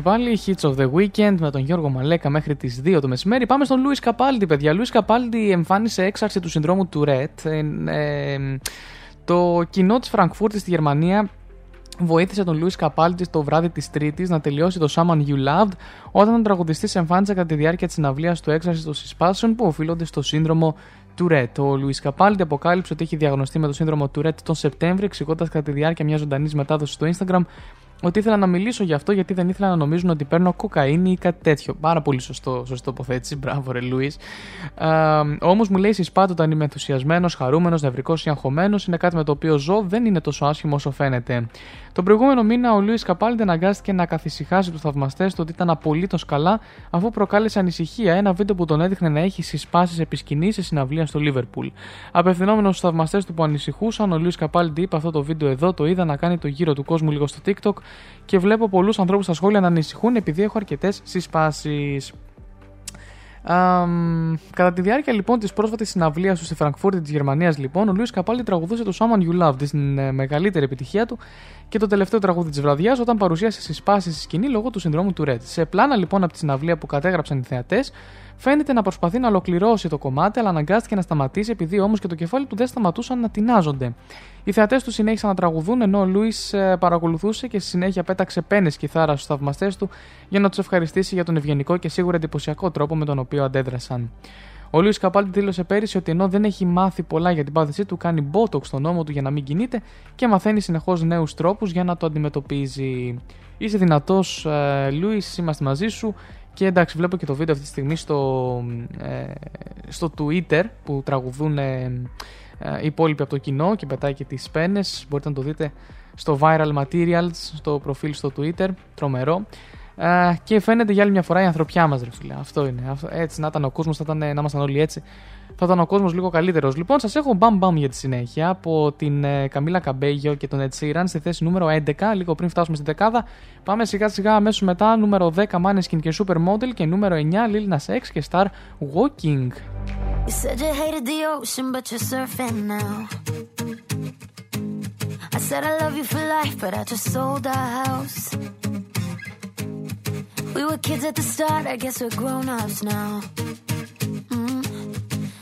και πάλι, Hits of the Weekend με τον Γιώργο Μαλέκα μέχρι τις 2 το μεσημέρι. Πάμε στον Λούις Καπάλντι, παιδιά. Λούις Καπάλντι εμφάνισε έξαρση του συνδρόμου του Ρετ. το κοινό της Φραγκφούρτης στη Γερμανία βοήθησε τον Λούις Καπάλντι το βράδυ της Τρίτης να τελειώσει το Someone You Loved όταν ο τραγουδιστής εμφάνισε κατά τη διάρκεια της συναυλίας του έξαρσης των συσπάσεων που οφείλονται στο σύνδρομο του Ρετ. Ο Λουίς Καπάλντι αποκάλυψε ότι έχει διαγνωστεί με το σύνδρομο του Ρετ τον Σεπτέμβριο, εξηγώντας κατά τη διάρκεια μια ζωντανής μετάδοση στο Instagram ότι ήθελα να μιλήσω γι' αυτό γιατί δεν ήθελα να νομίζουν ότι παίρνω κοκαίνη ή κάτι τέτοιο. Πάρα πολύ σωστό, σωστή τοποθέτηση. Μπράβο, ρε Λουίς. Όμως μου λέει συσπάτω όταν είμαι ενθουσιασμένος, χαρούμενος, νευρικός ή αγχωμένος. Είναι κάτι με το οποίο ζω, δεν είναι τόσο άσχημο όσο φαίνεται. Τον προηγούμενο μήνα ο Λούι Καπάλντι αναγκάστηκε να καθησυχάσει τους θαυμαστές του ότι ήταν απολύτως καλά αφού προκάλεσε ανησυχία ένα βίντεο που τον έδειχνε να έχει συσπάσεις επί σκηνή σε συναυλία στο Λίβερπουλ. Απευθυνόμενος στους θαυμαστές του που ανησυχούσαν, ο Λούι Καπάλντι είπε αυτό το βίντεο εδώ το είδα να κάνει το γύρο του κόσμου λίγο στο TikTok και βλέπω πολλούς ανθρώπους στα σχόλια να ανησυχούν επειδή έχω αρκετές συσπάσεις. Um, κατά τη διάρκεια λοιπόν της πρόσφατης συναυλίας του στη Φραγκφούρτη της Γερμανίας, λοιπόν, ο Λούι Καπάλdi τραγουδούσε το Someone You Love, την ε, μεγαλύτερη επιτυχία του και το τελευταίο τραγούδι της βραδιάς, όταν παρουσίασε συσπάσεις στη σκηνή λόγω του συνδρόμου του Ρέτ. Σε πλάνα λοιπόν από τη συναυλία που κατέγραψαν οι θεατές, φαίνεται να προσπαθεί να ολοκληρώσει το κομμάτι, αλλά αναγκάστηκε να σταματήσει επειδή όμως και το κεφάλι του δεν σταματούσαν να τεινάζονται. Οι θεατές του συνέχισαν να τραγουδούν ενώ ο Λούι παρακολουθούσε και στη συνέχεια πέταξε πένες κιθάρα στους θαυμαστές του για να τους ευχαριστήσει για τον ευγενικό και σίγουρα εντυπωσιακό τρόπο με τον οποίο αντέδρασαν. Ο Λούι Καπάλτη δήλωσε πέρυσι ότι ενώ δεν έχει μάθει πολλά για την πάθησή του, κάνει μπότοξ στον ώμο του για να μην κινείται και μαθαίνει συνεχώς νέους τρόπους για να το αντιμετωπίζει. Είσαι δυνατός, ε, Λούι, είμαστε μαζί σου. Και εντάξει, βλέπω και το βίντεο αυτή τη στιγμή στο, ε, στο Twitter που τραγουδούν ε, ε, οι ε, υπόλοιποι από το κοινό και πετάει και τις πένες. Μπορείτε να το δείτε στο Viral Materials, στο προφίλ στο Twitter, τρομερό. Ε, και φαίνεται για άλλη μια φορά η ανθρωπιά μας. ρε φίλε. Αυτό είναι. Έτσι να ήταν ο κόσμος, να, ήταν, να ήμασταν όλοι έτσι θα ήταν ο κόσμος λίγο καλύτερος. Λοιπόν, σας έχω μπαμ μπαμ για τη συνέχεια από την ε, Καμίλα Καμπέγιο και τον Ετσίραν στη θέση νούμερο 11, λίγο πριν φτάσουμε στην δεκάδα. Πάμε σιγά σιγά αμέσως μετά, νούμερο 10 Maneskin και Supermodel και νούμερο 9 Lil Nas X και Star Walking.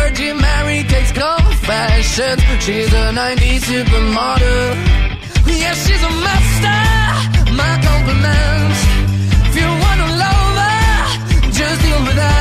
Virgin Mary takes confessions. She's a 90s supermodel. Yeah, she's a master. My compliments. If you wanna love her, just deal with that.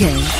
Weekend.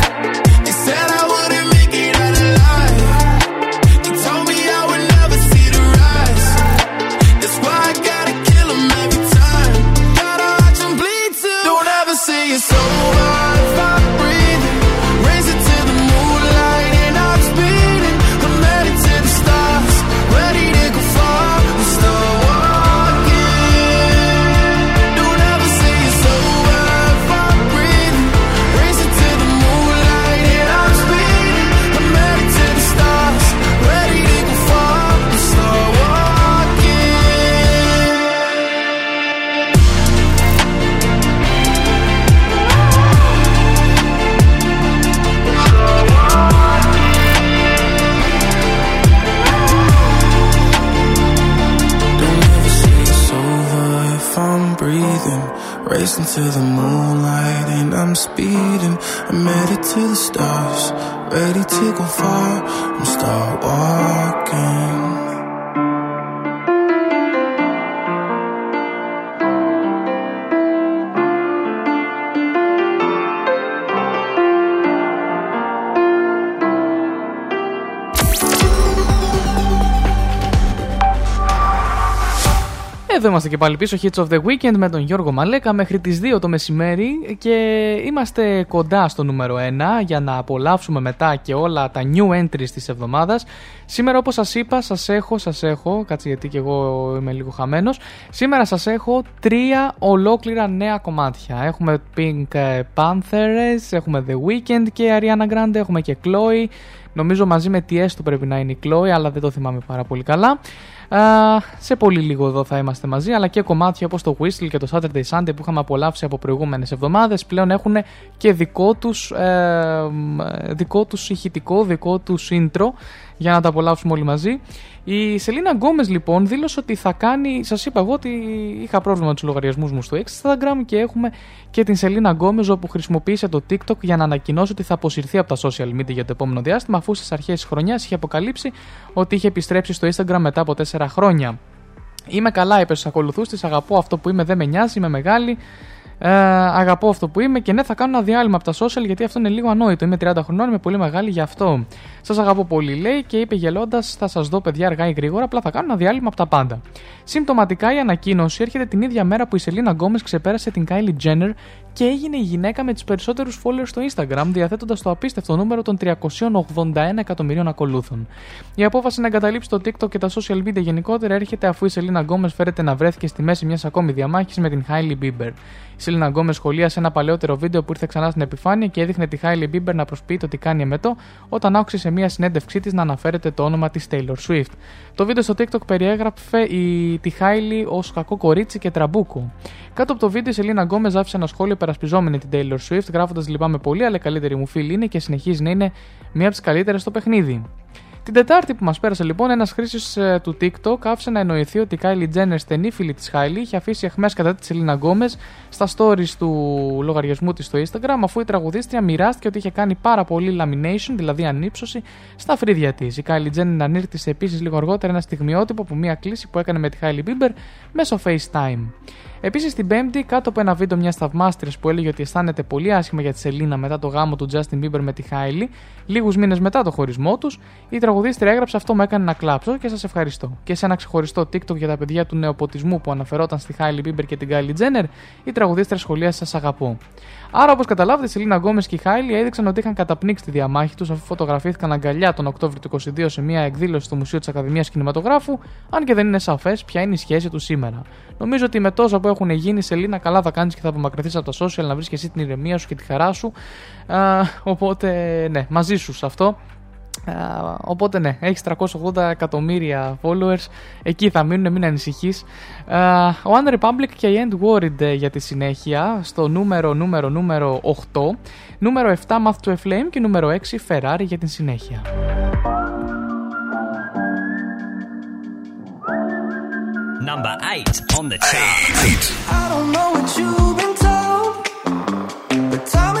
Εδώ είμαστε και πάλι πίσω, Hits of the Weekend με τον Γιώργο Μαλέκα μέχρι τις 2 το μεσημέρι και είμαστε κοντά στο νούμερο 1 για να απολαύσουμε μετά και όλα τα new entries της εβδομάδας. Σήμερα όπως σας είπα, σας έχω, σας έχω, κάτσε γιατί και εγώ είμαι λίγο χαμένος, σήμερα σας έχω τρία ολόκληρα νέα κομμάτια. Έχουμε Pink Panthers, έχουμε The Weeknd και Ariana Grande, έχουμε και Chloe, Νομίζω μαζί με τι έστω πρέπει να είναι η Chloe, αλλά δεν το θυμάμαι πάρα πολύ καλά. Α, σε πολύ λίγο εδώ θα είμαστε μαζί, αλλά και κομμάτια όπως το Whistle και το Saturday Sunday που είχαμε απολαύσει από προηγούμενες εβδομάδες πλέον έχουν και δικό τους, ε, δικό τους ηχητικό, δικό τους intro για να τα απολαύσουμε όλοι μαζί. Η Σελίνα Γκόμες λοιπόν δήλωσε ότι θα κάνει. Σας είπα εγώ ότι είχα πρόβλημα με τους λογαριασμούς μου στο Instagram και έχουμε και την Σελίνα Γκόμες όπου χρησιμοποίησε το TikTok για να ανακοινώσει ότι θα αποσυρθεί από τα social media για το επόμενο διάστημα αφού στις αρχές της χρονιάς είχε αποκαλύψει ότι είχε επιστρέψει στο Instagram μετά από 4 χρόνια. Είμαι καλά, είπε στους ακόλουθους της. Αγαπώ αυτό που είμαι, δεν με νοιάζει, είμαι μεγάλη. Ε, αγαπώ αυτό που είμαι και ναι, θα κάνω ένα διάλειμμα από τα social γιατί αυτό είναι λίγο ανόητο. Είμαι 30 χρονών, είμαι πολύ μεγάλη γι' αυτό. Σας αγαπώ πολύ, λέει και είπε γελώντας: Θα σας δω, παιδιά, αργά ή γρήγορα, απλά θα κάνω ένα διάλειμμα από τα πάντα. Συμπτωματικά η ανακοίνωση έρχεται την ίδια μέρα που η Σελίνα Γκόμες ξεπέρασε την Kylie Jenner και έγινε η γυναίκα με τους περισσότερους followers στο Instagram, διαθέτοντας το απίστευτο νούμερο των 381 εκατομμυρίων ακολούθων. Η απόφαση να εγκαταλείψει το TikTok και τα social media γενικότερα έρχεται αφού η Σελίνα Γκόμες φέρεται να βρέθηκε στη μέση μιας ακόμη διαμάχης με την Hailey Bieber. Η Σελίνα Γκόμες σχολίασε ένα παλαιότερο βίντεο που ήρθε ξανά στην επιφάνεια και έδειχνε τη Hailey Bieber να προσποιείται ότι κάνει εμετό όταν άκουσε σε μια συνέντευξή της να αναφέρεται το όνομα της Taylor Swift. Το βίντεο στο TikTok περιέγραφε η, τη Hailey ως κακό κορίτσι και τραμπούκο. Κάτω από το βίντεο η Σελίνα Γκόμες άφησε ένα σχόλιο υπερασπιζόμενη την Taylor Swift, γράφοντας λυπάμαι πολύ, αλλά η καλύτερη μου φίλη είναι και συνεχίζει να είναι μία από τις καλύτερες στο παιχνίδι. Την Τετάρτη που μας πέρασε λοιπόν, ένας χρήστης ε, του TikTok άφησε να εννοηθεί ότι η Kylie Jenner, στενή φίλη της Hailey, είχε αφήσει αιχμές κατά της Σελίνα Γκόμε στα stories του λογαριασμού της στο Instagram, αφού η τραγουδίστρια μοιράστηκε ότι είχε κάνει πάρα πολύ lamination, δηλαδή ανύψωση, στα φρύδια της. Η Kylie Jenner ανήρτησε επίσης λίγο αργότερα ένα στιγμιότυπο από μία κλήση που έκανε με τη Hailey Bieber μέσω FaceTime. Επίσης την Πέμπτη, κάτω από ένα βίντεο μιας θαυμάστριας που έλεγε ότι αισθάνεται πολύ άσχημα για τη Σελίνα μετά το γάμο του Justin Bieber με τη Hailey, λίγους μήνες μετά το χωρισμό τους, η τραγουδίστρια έγραψε αυτό με έκανε να κλάψω και σας ευχαριστώ. Και σε ένα ξεχωριστό TikTok για τα παιδιά του νεοποτισμού που αναφερόταν στη Hailey Bieber και την Kylie Jenner, η τραγουδίστρια σχολίασε Σας αγαπώ. Άρα, όπως καταλάβετε, η Σελίνα Γκόμες και η Hailey έδειξαν ότι είχαν καταπνίξει τη διαμάχη τους αφού φωτογραφήθηκαν αγκαλιά τον Οκτώβριο του 22 σε μια εκδήλωση στο Μουσείο της Ακαδημίας Κινηματογράφου, αν και δεν είναι σαφές ποια είναι η σχέση τους σήμερα. Νομίζω ότι με τόσα που έχουν γίνει, Σελίνα, καλά θα κάνεις και θα απομακρυνθείς από τα social να βρεις και εσύ την ηρεμία σου και τη χαρά σου. Α, οπότε, ναι, μαζί σου σε αυτό. Α, οπότε ναι, έχεις 380 εκατομμύρια followers Εκεί θα μείνουν, μην ανησυχείς Α, Ο One Republic και η End Worried ε, για τη συνέχεια Στο νούμερο νούμερο νούμερο 8 Νούμερο 7 Math to a Flame Και νούμερο 6 Ferrari για την συνέχεια Number 8 on the chart. I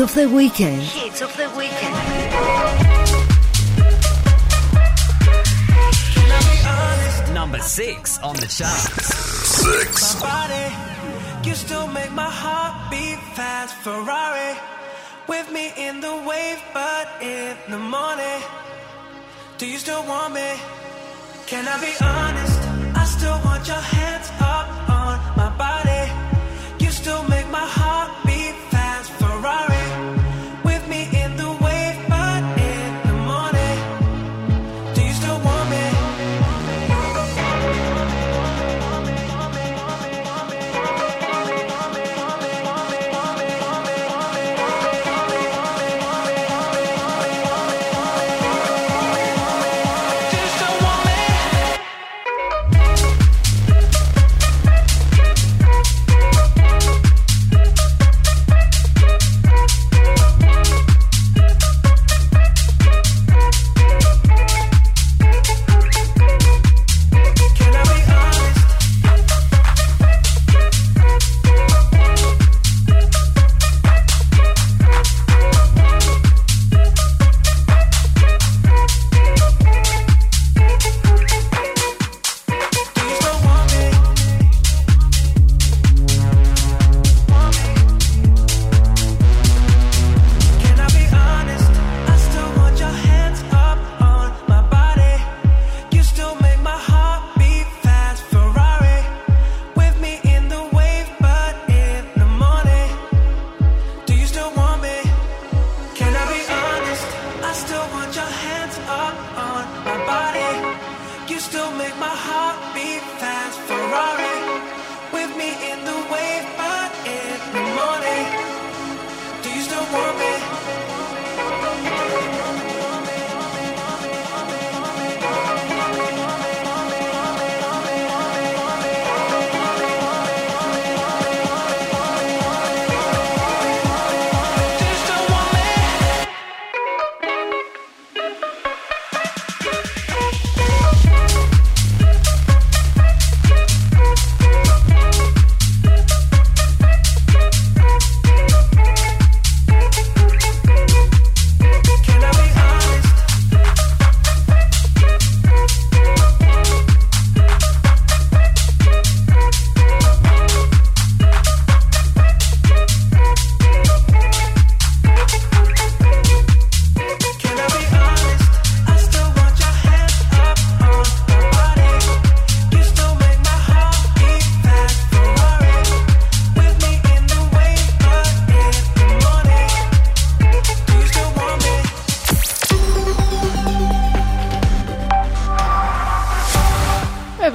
Of the Weekend. Hits of the Weekend. Number 6 on the charts. 6. Body, you still make my heart beat fast. Ferrari with me in the wave, but in the morning. Do you still want me? Can I be honest? I still want your hand.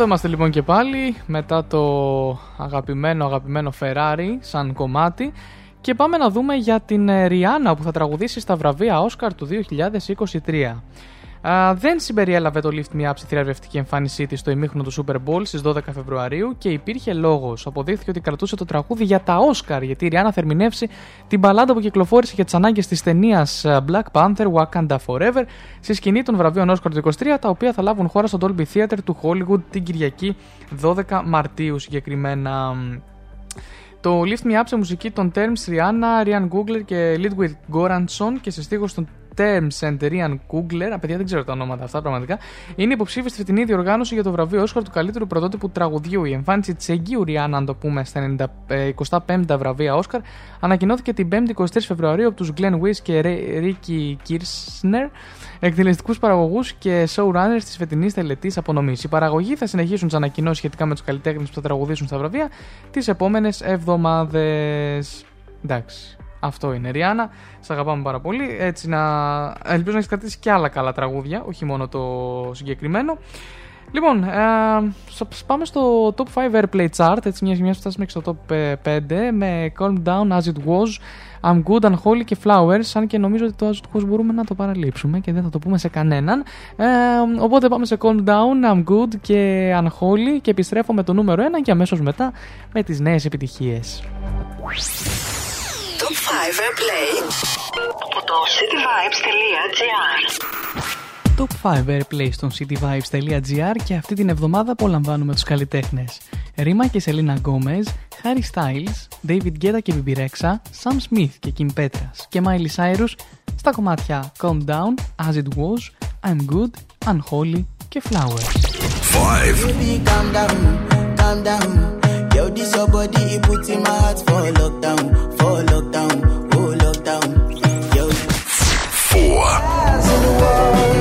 Είμαστε λοιπόν και πάλι μετά το αγαπημένο αγαπημένο Ferrari σαν κομμάτι και πάμε να δούμε για την ε, Ριάννα που θα τραγουδήσει στα βραβεία Oscar του 2023. Α, δεν συμπεριέλαβε το Lift Me Up στη θηραπευτική εμφάνισή της στο ημίχρονο του Super Bowl στις 12 Φεβρουαρίου και υπήρχε λόγος. Αποδείχθηκε ότι κρατούσε το τραγούδι για τα Oscar, γιατί η Ριάννα θα ερμηνεύσει την μπαλάντα που κυκλοφόρησε για τις ανάγκες της ταινίας Black Panther Wakanda Forever στη σκηνή των βραβείων Oscar του 23, τα οποία θα λάβουν χώρα στο Dolby Theater του Hollywood την Κυριακή 12 Μαρτίου συγκεκριμένα. Το Lift Me Up σε μουσική των Terms Rihanna, Ryan Googler και Lidwig Goranson και σε στίχους των Terms and Ryan Googler, α, παιδιά δεν ξέρω τα ονόματα αυτά πραγματικά, είναι υποψήφιοι στη φετινή διοργάνωση για το βραβείο Όσκαρ του καλύτερου πρωτότυπου τραγουδιού. Η εμφάνιση της εγγύου Rihanna, αν το πούμε, στα 95 βραβεία Όσκαρ, ανακοινώθηκε την 5η 23 Φεβρουαρίου από τους Glenn Weiss και Ricky Kirchner, εκτελεστικούς παραγωγούς και showrunners της φετινής τελετής απονομής. Οι παραγωγοί θα συνεχίσουν τις ανακοινώσεις σχετικά με τους καλλιτέχνες που θα τραγουδήσουν στα βραβεία τις επόμενες εβδομάδες. Εντάξει. Αυτό είναι. Ριάννα, σε αγαπάμε πάρα πολύ. Έτσι να. Ελπίζω να έχεις κρατήσει και άλλα καλά τραγούδια, όχι μόνο το συγκεκριμένο. Λοιπόν, ε, σ- πάμε στο top 5 airplay chart. Έτσι, μια μια φτάσαμε και στο top ε, 5 με Calm Down As It Was, I'm Good, Unholy και Flowers. Αν και νομίζω ότι το As It Was μπορούμε να το παραλείψουμε και δεν θα το πούμε σε κανέναν. Ε, οπότε πάμε σε Calm Down, I'm Good και Unholy και επιστρέφω με το νούμερο 1 και αμέσως μετά με τις νέες επιτυχίες. Top 5 Airplay από το cityvibes.gr Top 5 Airplay στον cityvibes.gr και αυτή την εβδομάδα απολαμβάνουμε τους καλλιτέχνες. Ρίμα και Σελίνα Γκόμες, Χάρι Στάιλς, David Guetta και Μπιμπιρέξα, Sam Smith και Kim Petras και Miley Cyrus στα κομμάτια Calm Down, As It Was, I'm Good, Unholy και Flowers. 5. This your body, it puts in my heart for lockdown, for lockdown, oh lockdown. Yo, Four.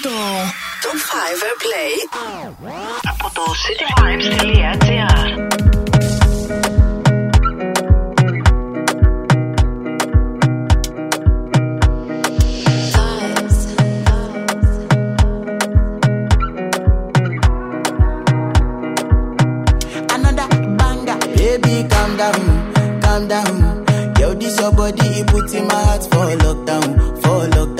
το Top 5 Airplay από το cityvibes.gr another banger. Baby, calm down, calm down. Yo, this your body, it puts in my heart for lockdown, for lockdown,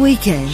weekend.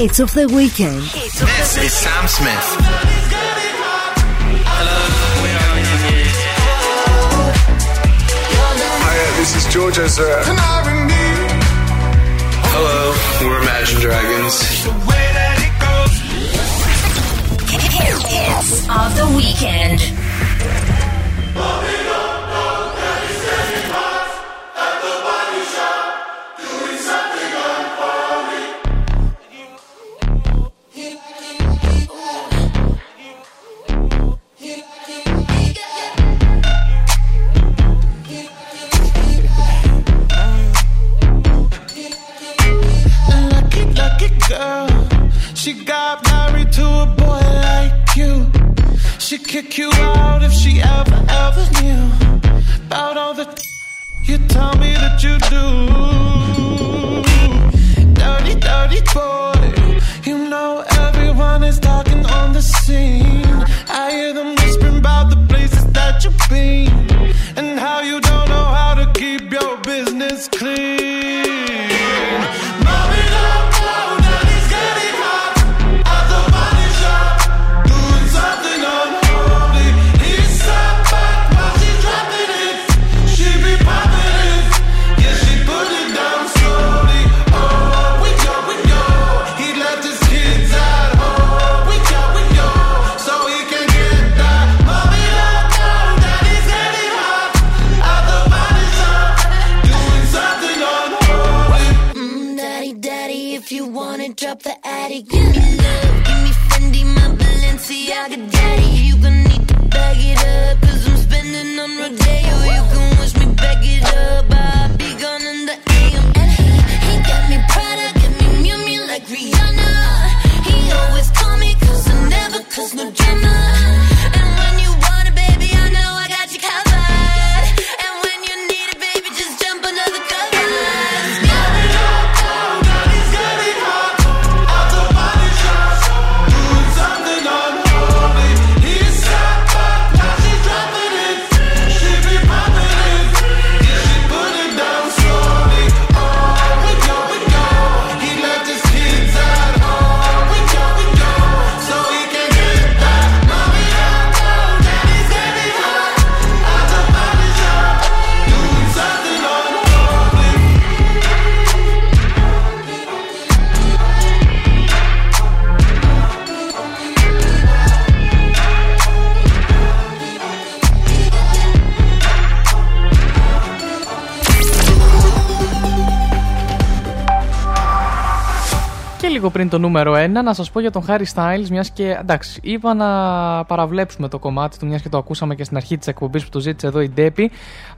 Hits of the weekend. This is Sam Smith. Hi, uh, this is George Ezra. Hello, we're Imagine Dragons. Hits of the weekend. Το νούμερο 1, να σας πω για τον Harry Styles, μιας και εντάξει, είπα να παραβλέψουμε το κομμάτι του, μιας και το ακούσαμε και στην αρχή της εκπομπής που το ζήτησε εδώ η Ντέπη.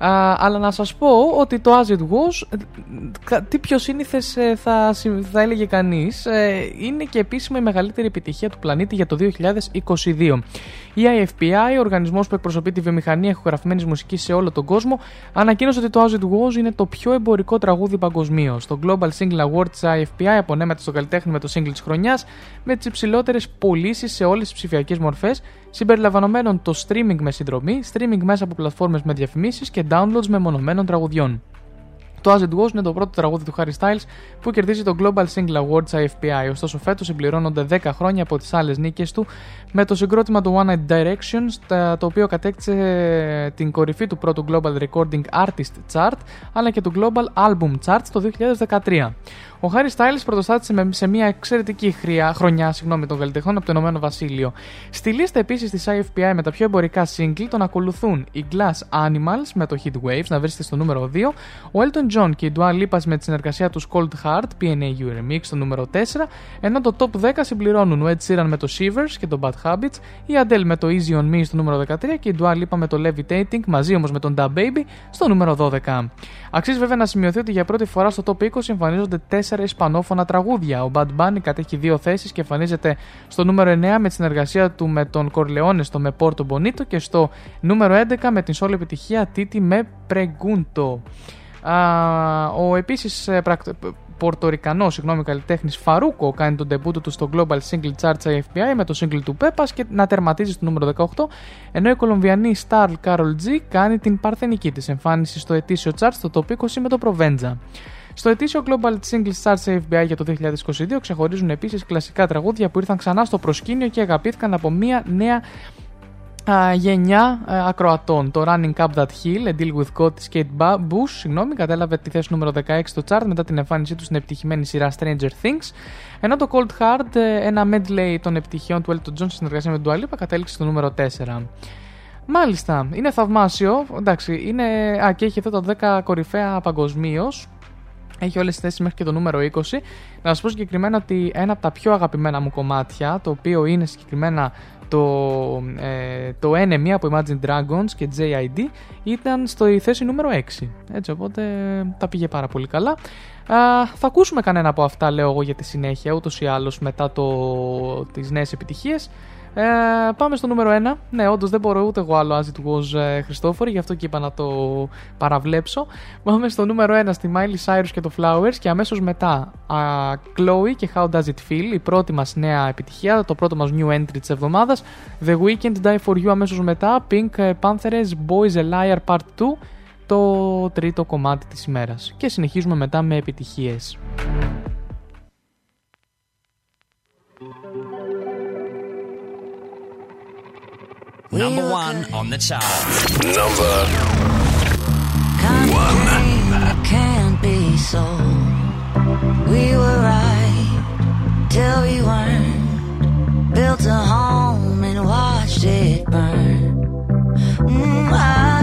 Α, αλλά να σας πω ότι το As It Was, ε, κα- τι πιο σύνηθες θα, συ- θα έλεγε κανείς, είναι και επίσημα η μεγαλύτερη επιτυχία του πλανήτη για το 2022. Η IFPI, ο οργανισμός που εκπροσωπεί τη βιομηχανία ηχογραφημένης μουσικής σε όλο τον κόσμο, ανακοίνωσε ότι το As It Was είναι το πιο εμπορικό τραγούδι παγκοσμίως. Το Global Single Award τη IFPI απονέμεται στο καλλιτέχνη με το single της χρονιάς, με τις υψηλότερες πωλήσεις σε όλες τις ψηφιακές μορφές, συμπεριλαμβανομένων το streaming με συνδρομή, streaming μέσα από πλατφόρμες με διαφημίσεις και downloads μεμονωμένων τραγουδιών. Το As It Was είναι το πρώτο τραγούδι του Harry Styles που κερδίζει το Global Single Awards IFPI. Ωστόσο, φέτος συμπληρώνονται 10 χρόνια από τις άλλες νίκες του με το συγκρότημα του One Night Directions, τα- το οποίο κατέκτησε την κορυφή του πρώτου Global Recording Artist Chart αλλά και του Global Album Chart το 2013. Ο Harry Styles πρωτοστάτησε με- σε μια εξαιρετική χρειά, χρονιά συγγνώμη, των καλλιτεχνών από το Ηνωμένο Βασίλειο. Στη λίστα επίσης της IFPI με τα πιο εμπορικά single τον ακολουθούν οι Glass Animals με το Heat Waves, να βρίσκεται στο νούμερο 2, ο Elton John και η Dua Lipa με τη συνεργασία τους Cold Heart, PNAU Remix στο νούμερο 4, ενώ το top 10 συμπληρώνουν ο Ed Sheeran με το Shivers και το Bad Habits, η Adele με το Easy On Me στο νούμερο 13 και η Dua Lipa με το Levitating, μαζί όμως με τον Da Baby στο νούμερο 12. Αξίζει βέβαια να σημειωθεί ότι για πρώτη φορά στο top 20 εμφανίζονται 4 ισπανόφωνα τραγούδια. Ο Bad Bunny κατέχει δύο θέσεις και εμφανίζεται στο νούμερο 9 με τη συνεργασία του με τον Corleone στο με Porto Bonito και στο νούμερο 11 με την solo επιτυχία Titi με Pregunto. Α, ο επίσης ε, πρακτ- Πορτορικανός συγγνώμη, καλλιτέχνης Φαρούκο κάνει τον τεμπούτο του στο Global Single Charts AFPI με το single του Pepas και να τερματίζει στο νούμερο 18, ενώ η Κολομβιανή Star Carol G κάνει την παρθενική της εμφάνιση στο ετήσιο chart στο top 20 με το Provenza. Στο ετήσιο Global Singles Chart σε FBI για το 2022 ξεχωρίζουν επίσης κλασικά τραγούδια που ήρθαν ξανά στο προσκήνιο και αγαπήθηκαν από μια νέα α, γενιά α, ακροατών. Το Running Up That Hill, A Deal With God της Kate Ba- Bush, συγγνώμη, κατέλαβε τη θέση νούμερο 16 στο chart μετά την εμφάνισή του στην επιτυχημένη σειρά Stranger Things. Ενώ το Cold Hard, ε, ένα medley των επιτυχιών του Elton John σε συνεργασία με τον Dua Lipa, κατέληξε στο νούμερο 4. Μάλιστα, είναι θαυμάσιο. Εντάξει, είναι... Α, και έχει εδώ τα 10 κορυφαία παγκοσμίως. Έχει όλες τις θέσεις μέχρι και το νούμερο 20. Να σας πω συγκεκριμένα ότι ένα από τα πιο αγαπημένα μου κομμάτια, το οποίο είναι συγκεκριμένα το, ε, το Enemy από Imagine Dragons και JID, ήταν στο θέση νούμερο 6. Έτσι, οπότε τα πήγε πάρα πολύ καλά. Α, θα ακούσουμε κανένα από αυτά, λέω εγώ, για τη συνέχεια, ούτως ή άλλως μετά το, τις νέες επιτυχίες. Ε, πάμε στο νούμερο 1. Ναι, όντως δεν μπορώ ούτε εγώ άλλο As It Was ε, Χριστόφορη, γι' αυτό και είπα να το παραβλέψω. Πάμε στο νούμερο 1 στη Miley Cyrus και το Flowers και αμέσως μετά α, Chloe και How Does It Feel, η πρώτη μας νέα επιτυχία, το πρώτο μας new entry της εβδομάδας. The Weekend Die For You αμέσως μετά, Pink ε, Panthers Boys a Liar Part 2, το τρίτο κομμάτι της ημέρας. Και συνεχίζουμε μετά με επιτυχίες. Number one on the chart. Number It can't be so. We were right till we weren't. Built a home and watched it burn. Mm, I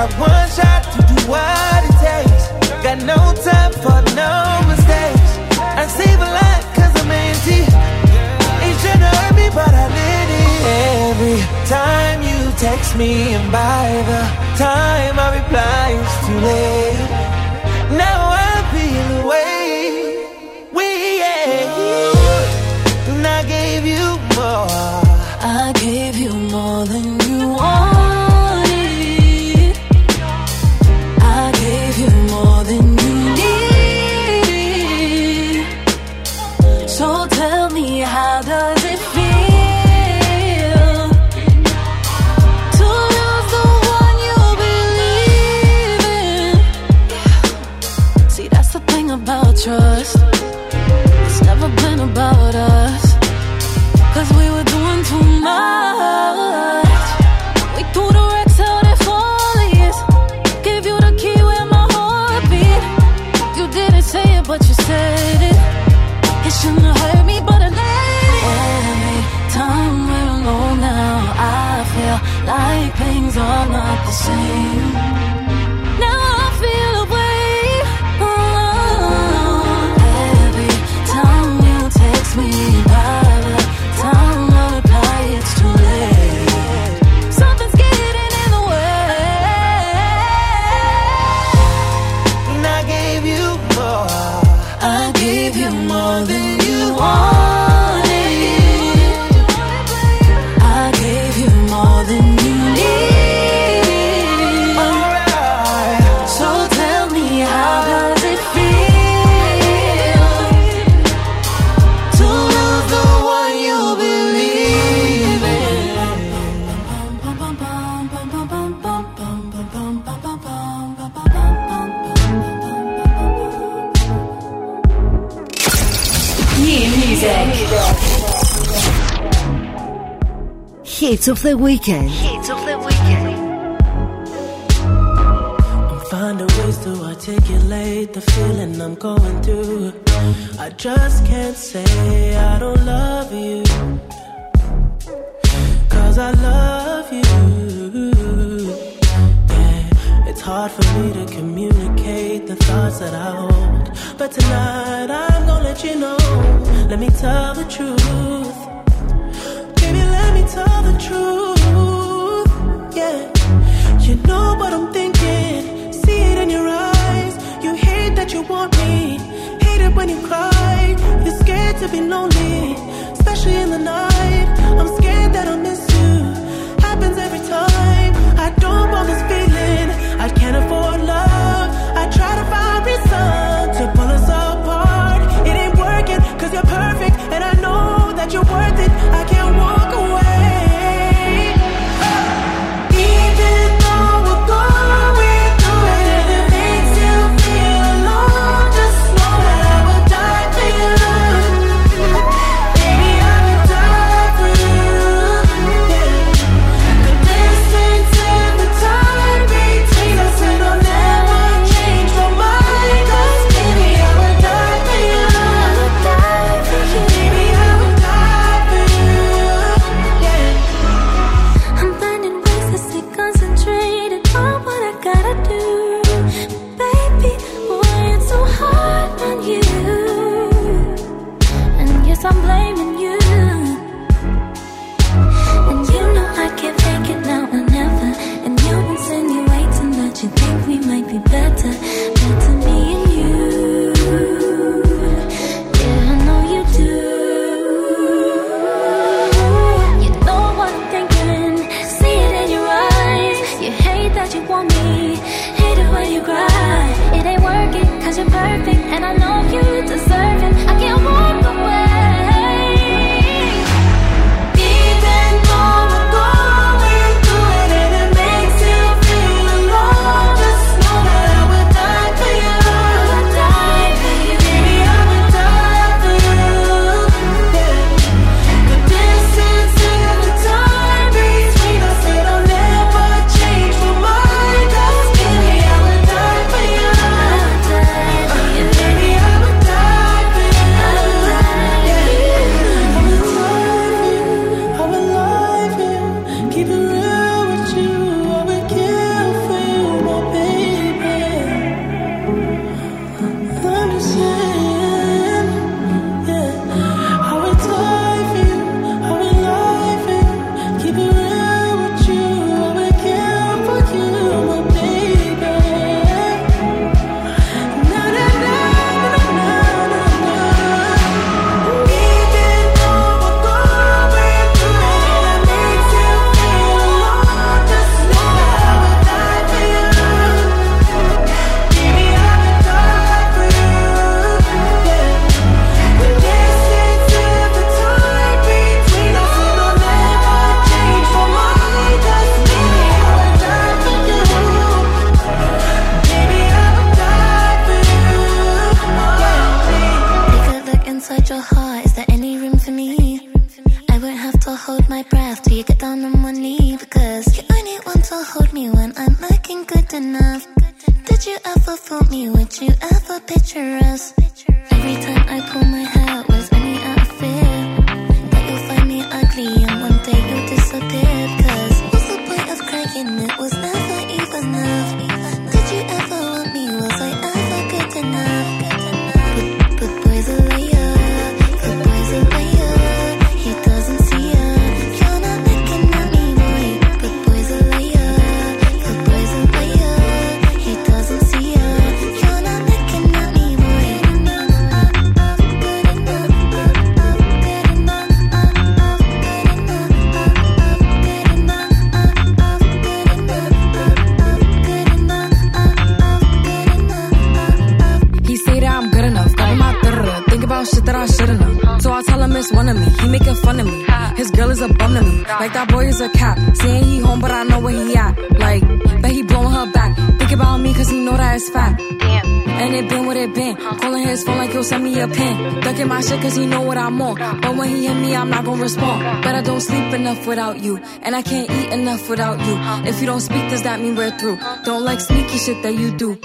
got one shot to do what it takes. Got no time for no mistakes. I save a lot cause I'm anti. It shouldn't hurt me, but I did it. Every time you text me, and by the time I reply, it's too late. Hits of the Weekend. Hits of the Weekend. I finding ways to articulate the feeling I'm going through. I just can't say I don't love you. Cause I love you. Yeah, it's hard for me to communicate the thoughts that I hold. But tonight I'm gonna let you know. Let me tell the truth tell the truth. Yeah, you know what I'm thinking. See it in your eyes. You hate that you want me. Hate it when you cry. You're scared to be lonely, especially in the night. I'm scared that I'll miss you. Happens every time. I don't want this feeling. I can't afford. Through? Don't like sneaky shit that you do.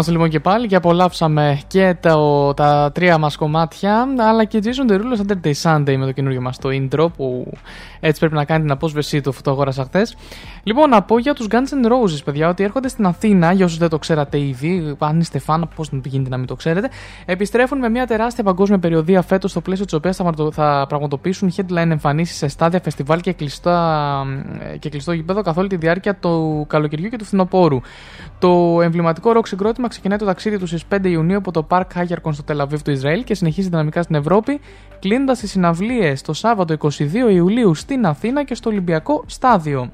Εδώ είμαστε λοιπόν και πάλι και απολαύσαμε και το, τα τρία μας κομμάτια αλλά και Jason Derulo Saturday Sunday με το καινούργιο μας το intro που έτσι πρέπει να κάνει την απόσβεσή του αφού το αγόρασα χθες. Λοιπόν, να πω για τους Guns N' Roses παιδιά ότι έρχονται στην Αθήνα για όσους δεν το ξέρατε ήδη αν είστε φαν πώς γίνεται να μην το ξέρετε επιστρέφουν με μια τεράστια παγκόσμια περιοδία φέτος στο πλαίσιο της οποίας θα, θα πραγματοποιήσουν headline εμφανίσεις σε στάδια, φεστιβάλ και, κλειστά, και κλειστό γήπεδο καθ' όλη τη διάρκεια του καλοκαιριού και του φθινοπόρου. Το εμβληματικό ροκ συγκρότημα ξεκινάει το ταξίδι του στις 5 Ιουνίου από το Park Hagerkon στο Τελαβίβ του Ισραήλ και συνεχίζει δυναμικά στην Ευρώπη, κλείνοντας τις συναυλίες το Σάββατο 22 Ιουλίου στην Αθήνα και στο Ολυμπιακό Στάδιο.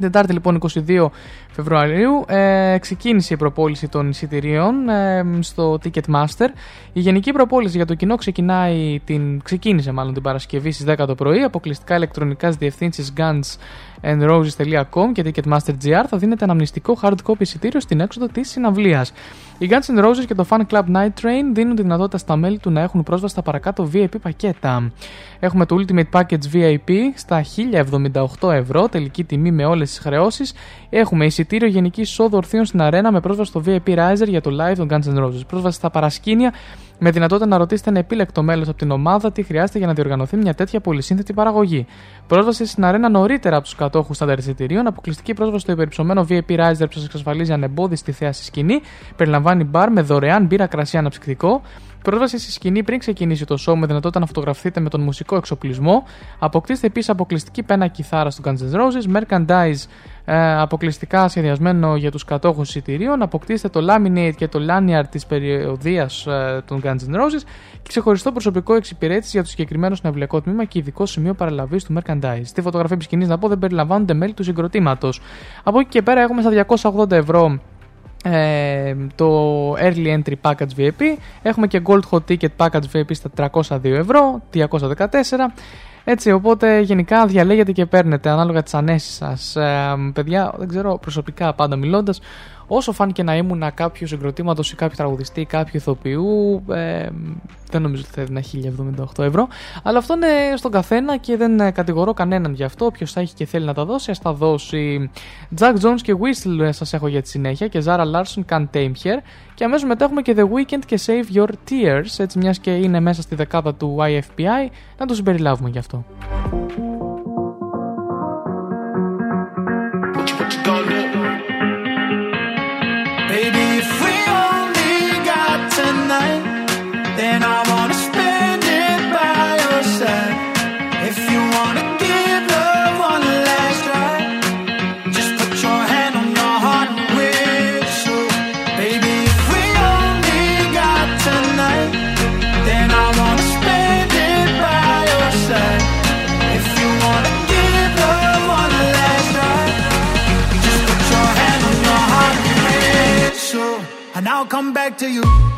Τετάρτη λοιπόν 22 Φεβρουαρίου ε, ξεκίνησε η προπόληση των εισιτηρίων ε, στο Ticketmaster. Η γενική προπόληση για το κοινό ξεκινάει την, ξεκίνησε μάλλον την Παρασκευή στις 10 το πρωί. Αποκλειστικά ηλεκτρονικά στις διευθύνσεις gunsandroses.com και Ticketmaster.gr θα δίνεται αναμνηστικό hard copy εισιτήριο στην έξοδο της συναυλίας. Οι Guns N' Roses και το Fan Club Night Train δίνουν τη δυνατότητα στα μέλη του να έχουν πρόσβαση στα παρακάτω VIP πακέτα. Έχουμε το Ultimate Package VIP στα 1078 ευρώ, τελική τιμή με όλες τις χρεώσεις. Έχουμε εισιτήριο γενική εισόδου ορθίων στην αρένα με πρόσβαση στο VIP Riser για το live των Guns N' Roses. Πρόσβαση στα παρασκήνια με δυνατότητα να ρωτήσετε ένα επίλεκτο μέλος από την ομάδα τι χρειάζεται για να διοργανωθεί μια τέτοια πολυσύνθετη παραγωγή. Πρόσβαση στην αρένα νωρίτερα από τους κατόχους στάνταρ εισιτηρίων, αποκλειστική πρόσβαση στο υπερυψωμένο VIP Riser που σας εξασφαλίζει ανεμπόδιστη θέαση σκηνή, περιλαμβάνει μπαρ με δωρεάν μπύρα κρασί αναψυκτικό, Πρόσβαση στη σκηνή πριν ξεκινήσει το show με δυνατότητα να φωτογραφηθείτε με τον μουσικό εξοπλισμό. Αποκτήστε επίσης αποκλειστική πένα κιθάρα του Guns N' Roses, merchandise ε, αποκλειστικά σχεδιασμένο για τους κατόχους εισιτηρίων. Αποκτήστε το laminate και το lanyard της περιοδίας ε, των Guns N' Roses και ξεχωριστό προσωπικό εξυπηρέτηση για το συγκεκριμένο συναυλιακό τμήμα και ειδικό σημείο παραλαβής του merchandise. Στη φωτογραφία της σκηνής, να πω, δεν περιλαμβάνονται μέλη του συγκροτήματος. Από εκεί και πέρα έχουμε στα 280 ευρώ ε, το Early Entry Package VIP. Έχουμε και Gold Hot Ticket Package VIP στα 302 ευρώ, 214. Έτσι, οπότε γενικά διαλέγετε και παίρνετε ανάλογα τις ανέσεις σας. Ε, παιδιά, δεν ξέρω, προσωπικά πάντα μιλώντας, όσο φάνηκε να ήμουν κάποιος συγκροτήματος ή κάποιο τραγουδιστή ή κάποιο ηθοποιού, ε, δεν νομίζω ότι θα έδινα 1078 ευρώ. Αλλά αυτό είναι στον καθένα και δεν ε, κατηγορώ κανέναν γι' αυτό. Όποιος θα έχει και θέλει να τα δώσει, ας τα δώσει. Jack Jones και Whistle ε, σας έχω για τη συνέχεια και Zara Larson Can't Tame Here. Και αμέσως μετά έχουμε και The Weekend και Save Your Tears. Έτσι, μιας και είναι μέσα στη δεκάδα του IFPI, να το συμπεριλάβουμε γι' αυτό. Back to you.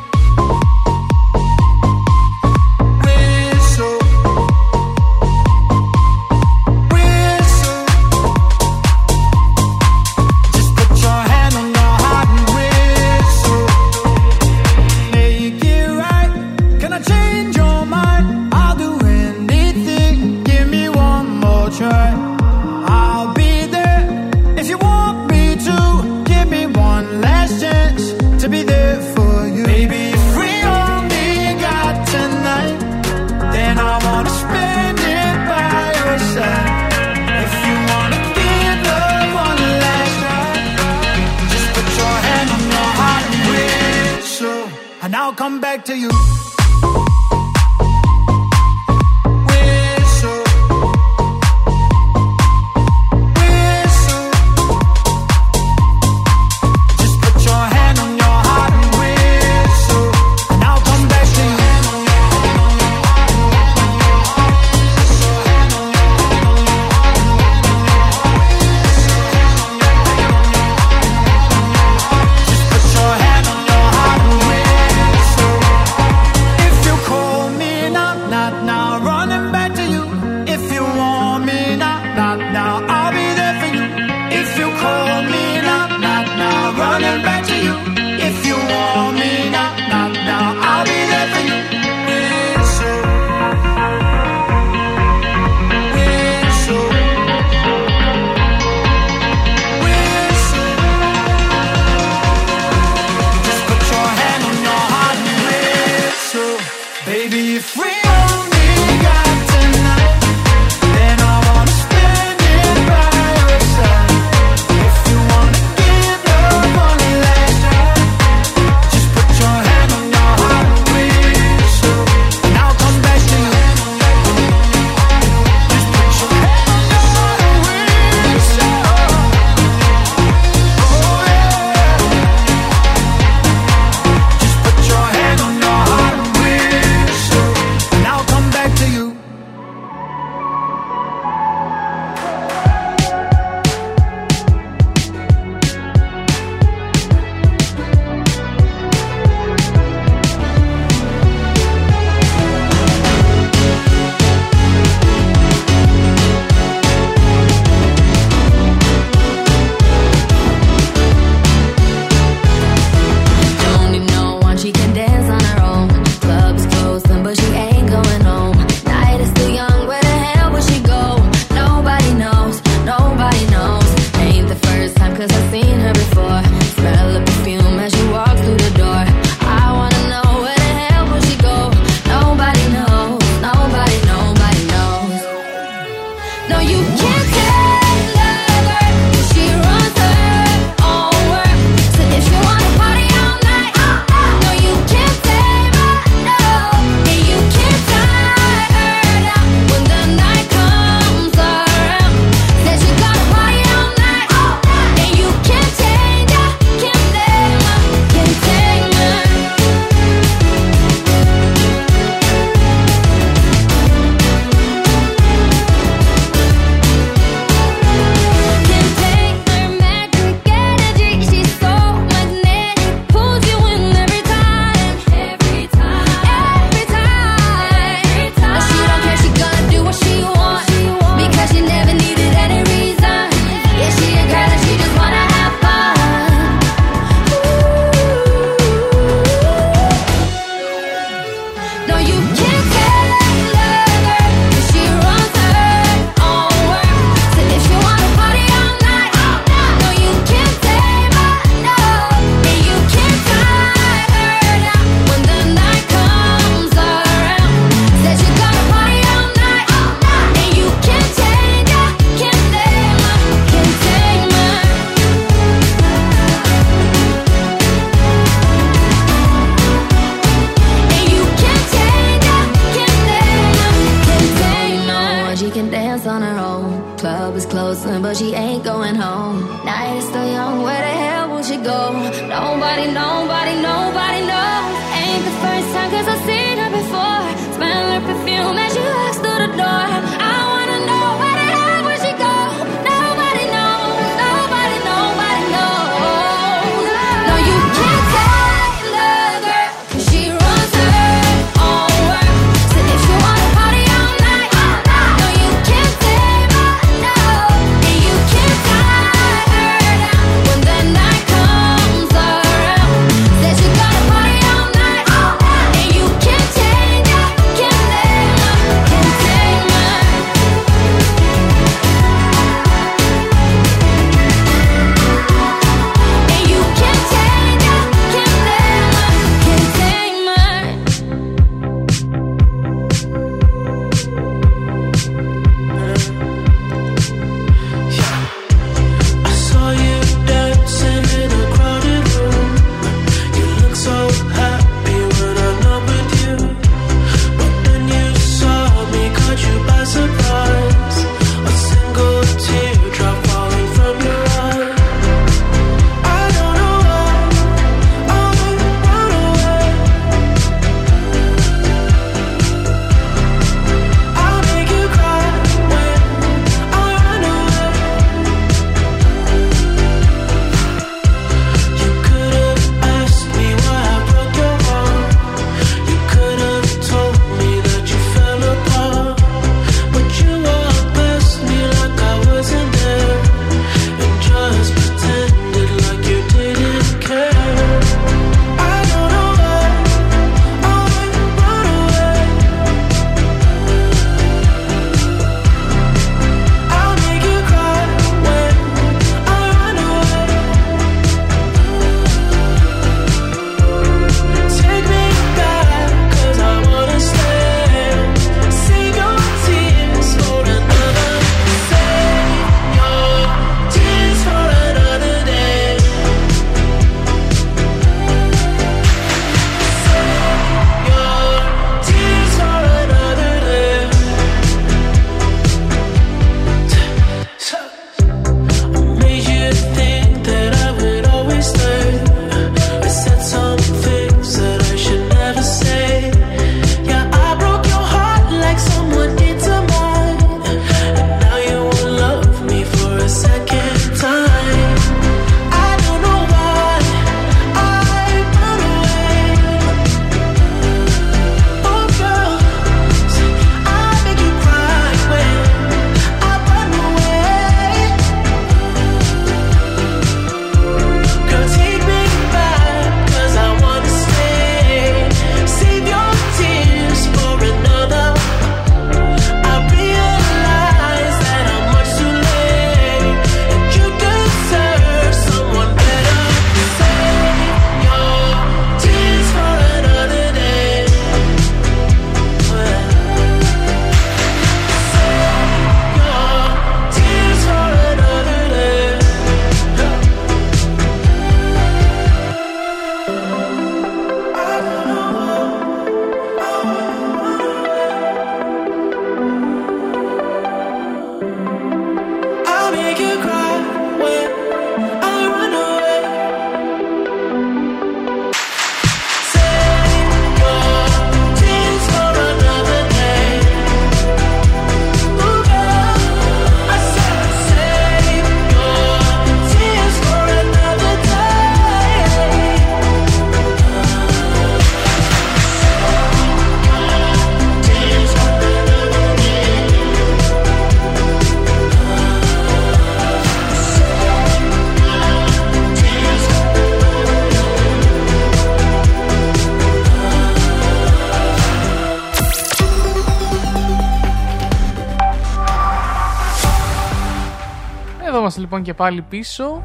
Λοιπόν και πάλι πίσω.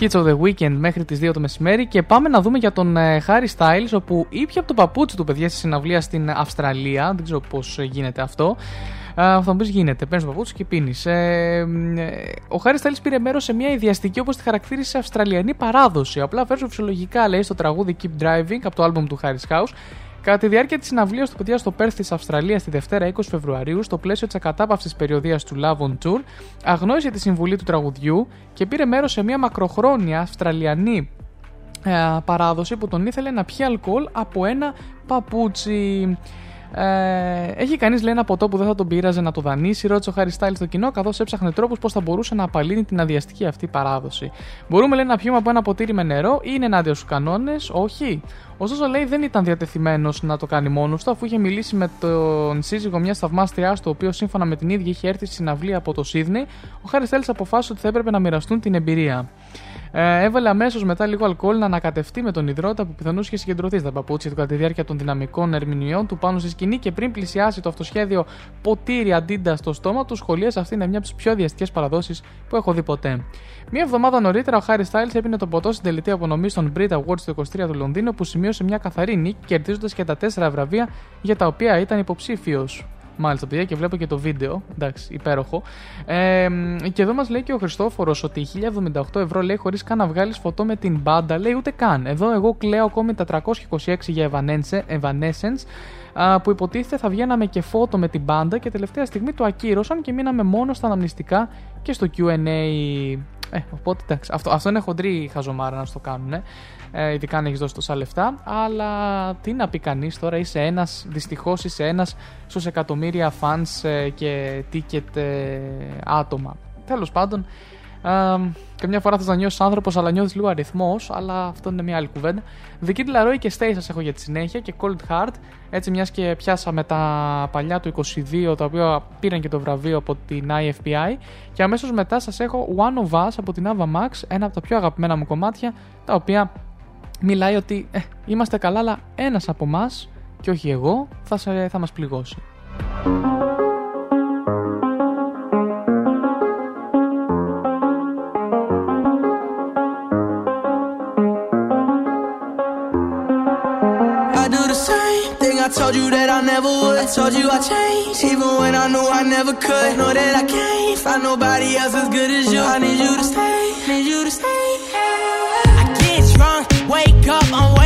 Hits of the Weekend μέχρι τις 2 το μεσημέρι και πάμε να δούμε για τον ε, Harry Styles όπου ήπια από το παπούτσι του παιδιά στη συναυλία στην Αυστραλία, δεν ξέρω πώς γίνεται αυτό. Θα μου πεις γίνεται. Παίρνεις το παπούτσι και πίνεις. Ε, ε, ο Χάρι Στάιλς πήρε μέρος σε μια ιδιαστική, όπως τη χαρακτήρισε, Αυστραλιανή παράδοση. Απλά φέρνει φυσιολογικά, λέει, στο τραγούδι Keep Driving από το album του Χάρι House Κατά τη διάρκεια της συναυλίας του παιδιά στο Πέρθ της Αυστραλίας τη Δευτέρα 20 Φεβρουαρίου, στο πλαίσιο της ακατάπαυστη περιοδίας του Love on Tour, αγνώρισε τη συμβουλή του τραγουδιού και πήρε μέρος σε μια μακροχρόνια Αυστραλιανή ε, παράδοση που τον ήθελε να πιει αλκοόλ από ένα παπούτσι. Ε, έχει κανείς λέει ένα ποτό που δεν θα τον πείραζε να το δανείσει, ρώτησε ο Χάρι Στάιλ στο κοινό, καθώς έψαχνε τρόπους πώς θα μπορούσε να απαλύνει την αδιαστική αυτή παράδοση. Μπορούμε λέει να πιούμε από ένα ποτήρι με νερό ή είναι ενάντια στους κανόνες, όχι. Ωστόσο λέει δεν ήταν διατεθειμένος να το κάνει μόνος του, αφού είχε μιλήσει με τον σύζυγο μιας θαυμάστριάς του, ο οποίο σύμφωνα με την ίδια είχε έρθει στη συναυλία από το Σίδνey, ο Χάρι Στάιλ αποφάσισε ότι θα έπρεπε να μοιραστούν την εμπειρία. Ε, έβαλε αμέσως μετά λίγο αλκοόλ να ανακατευτεί με τον υδρότα που πιθανώς είχε συγκεντρωθεί στα παπούτσια του κατά τη διάρκεια των δυναμικών ερμηνεών του πάνω στη σκηνή και πριν πλησιάσει το αυτοσχέδιο ποτήρι αντίντα στο στόμα του, σχολίασε αυτή είναι μια από τις πιο διαστικέ παραδόσεις που έχω δει ποτέ. Μία εβδομάδα νωρίτερα, ο Χάρι Στάιλς έπινε το ποτό στην τελετή απονομής των Brit Awards του 23 του Λονδίνου, που σημείωσε μια καθαρή νίκη, κερδίζοντας και τα τέσσερα βραβεία για τα οποία ήταν υποψήφιος. Μάλιστα, παιδιά, και βλέπω και το βίντεο. Εντάξει, υπέροχο. Ε, και εδώ μας λέει και ο Χριστόφορος ότι 1078 ευρώ λέει χωρίς καν να βγάλεις φωτό με την μπάντα. Λέει ούτε καν. Εδώ εγώ κλαίω ακόμη τα 326 για Evanescence, Evanescence α, που υποτίθεται θα βγαίναμε και φώτο με την μπάντα και τελευταία στιγμή το ακύρωσαν και μείναμε μόνο στα αναμνηστικά και στο QA. Ε, οπότε εντάξει, αυτό, αυτό είναι χοντρή χαζομάρα να στο κάνουν. Ε, ειδικά αν έχεις δώσει τόσα λεφτά. Αλλά τι να πει κανείς τώρα, είσαι ένας, δυστυχώς είσαι ένας στους εκατομμύρια fans ε, και ticket ε, άτομα. Τέλος πάντων, ε, καμιά φορά θες να νιώσεις άνθρωπος, αλλά νιώθεις λίγο αριθμός. Αλλά αυτό είναι μια άλλη κουβέντα. Δική τη Λαρόι και Stay σα έχω για τη συνέχεια και Cold Heart. Έτσι, μιας και πιάσαμε τα παλιά του 22, τα οποία πήραν και το βραβείο από την IFPI. Και αμέσως μετά σας έχω One of Us από την Ava Max, ένα από τα πιο αγαπημένα μου κομμάτια, τα οποία μιλάει ότι ε, είμαστε καλά, αλλά ένα από εμά και όχι εγώ θα, σε, θα μας πληγώσει. I do the same thing I told you that I never would. I told you I changed, even when I knew I never could. Know that I can't find nobody else as good as you. I need you to stay, need you to stay. pick away.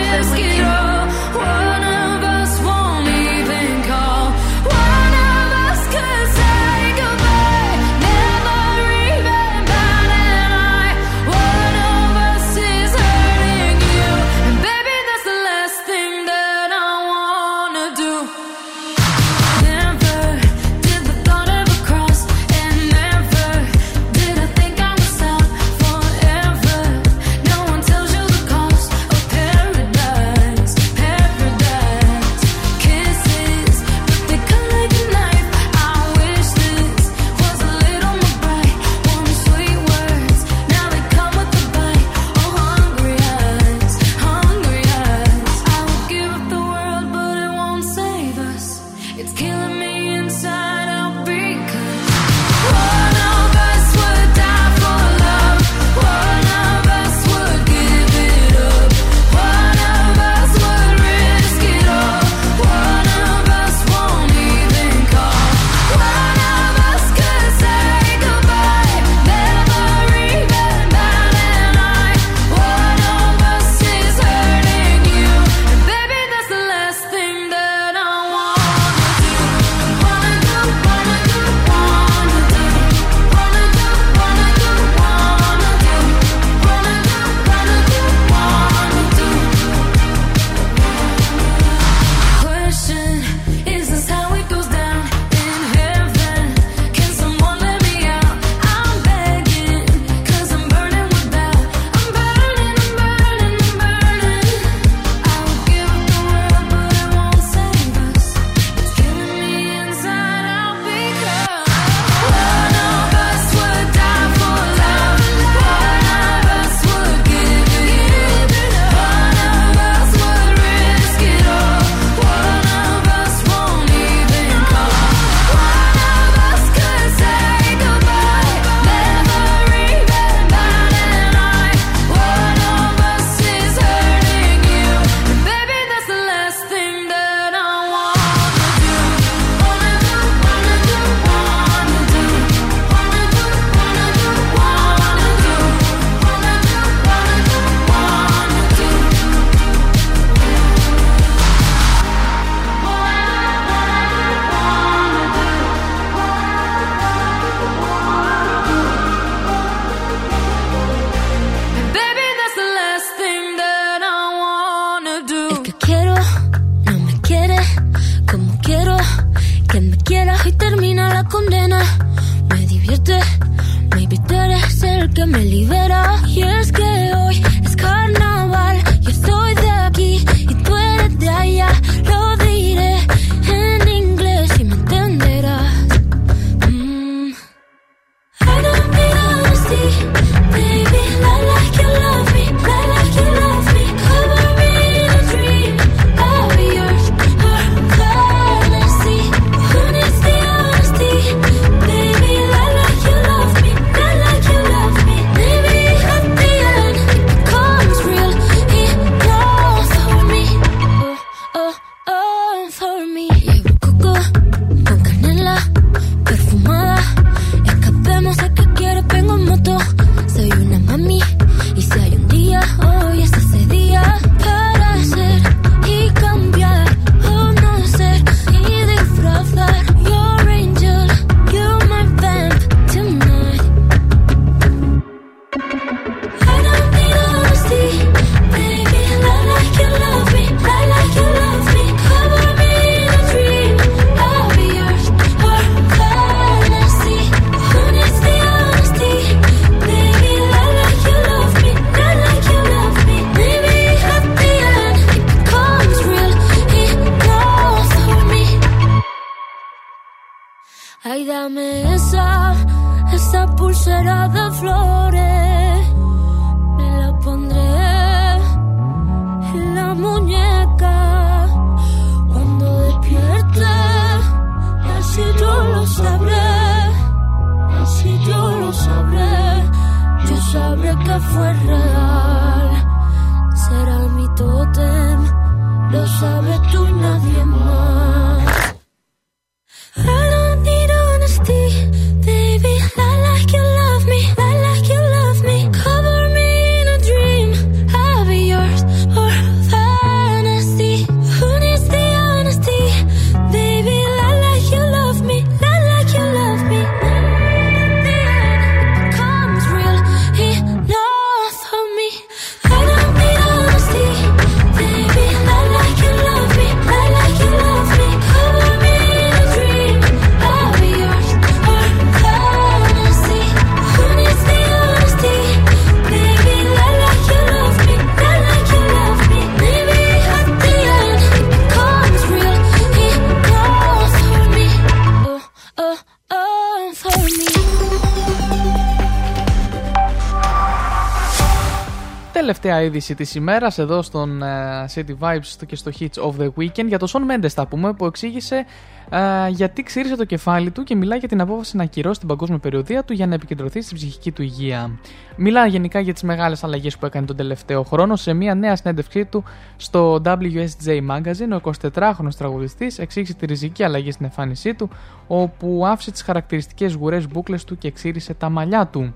Τελευταία είδηση της ημέρας εδώ στον ε, City Vibes και στο Hits of the Weekend για τον Σον Μέντε θα πούμε που εξήγησε ε, γιατί ξύρισε το κεφάλι του και μιλάει για την απόφαση να ακυρώσει την παγκόσμια περιοδία του για να επικεντρωθεί στην ψυχική του υγεία. Μιλάει γενικά για τις μεγάλες αλλαγές που έκανε τον τελευταίο χρόνο. Σε μια νέα συνέντευξή του στο WSJ Magazine, ο 24χρονο τραγουδιστής εξήγησε τη ριζική αλλαγή στην εμφάνισή του, όπου άφησε τις χαρακτηριστικές γουρές μπουκλες του και ξύρισε τα μαλλιά του.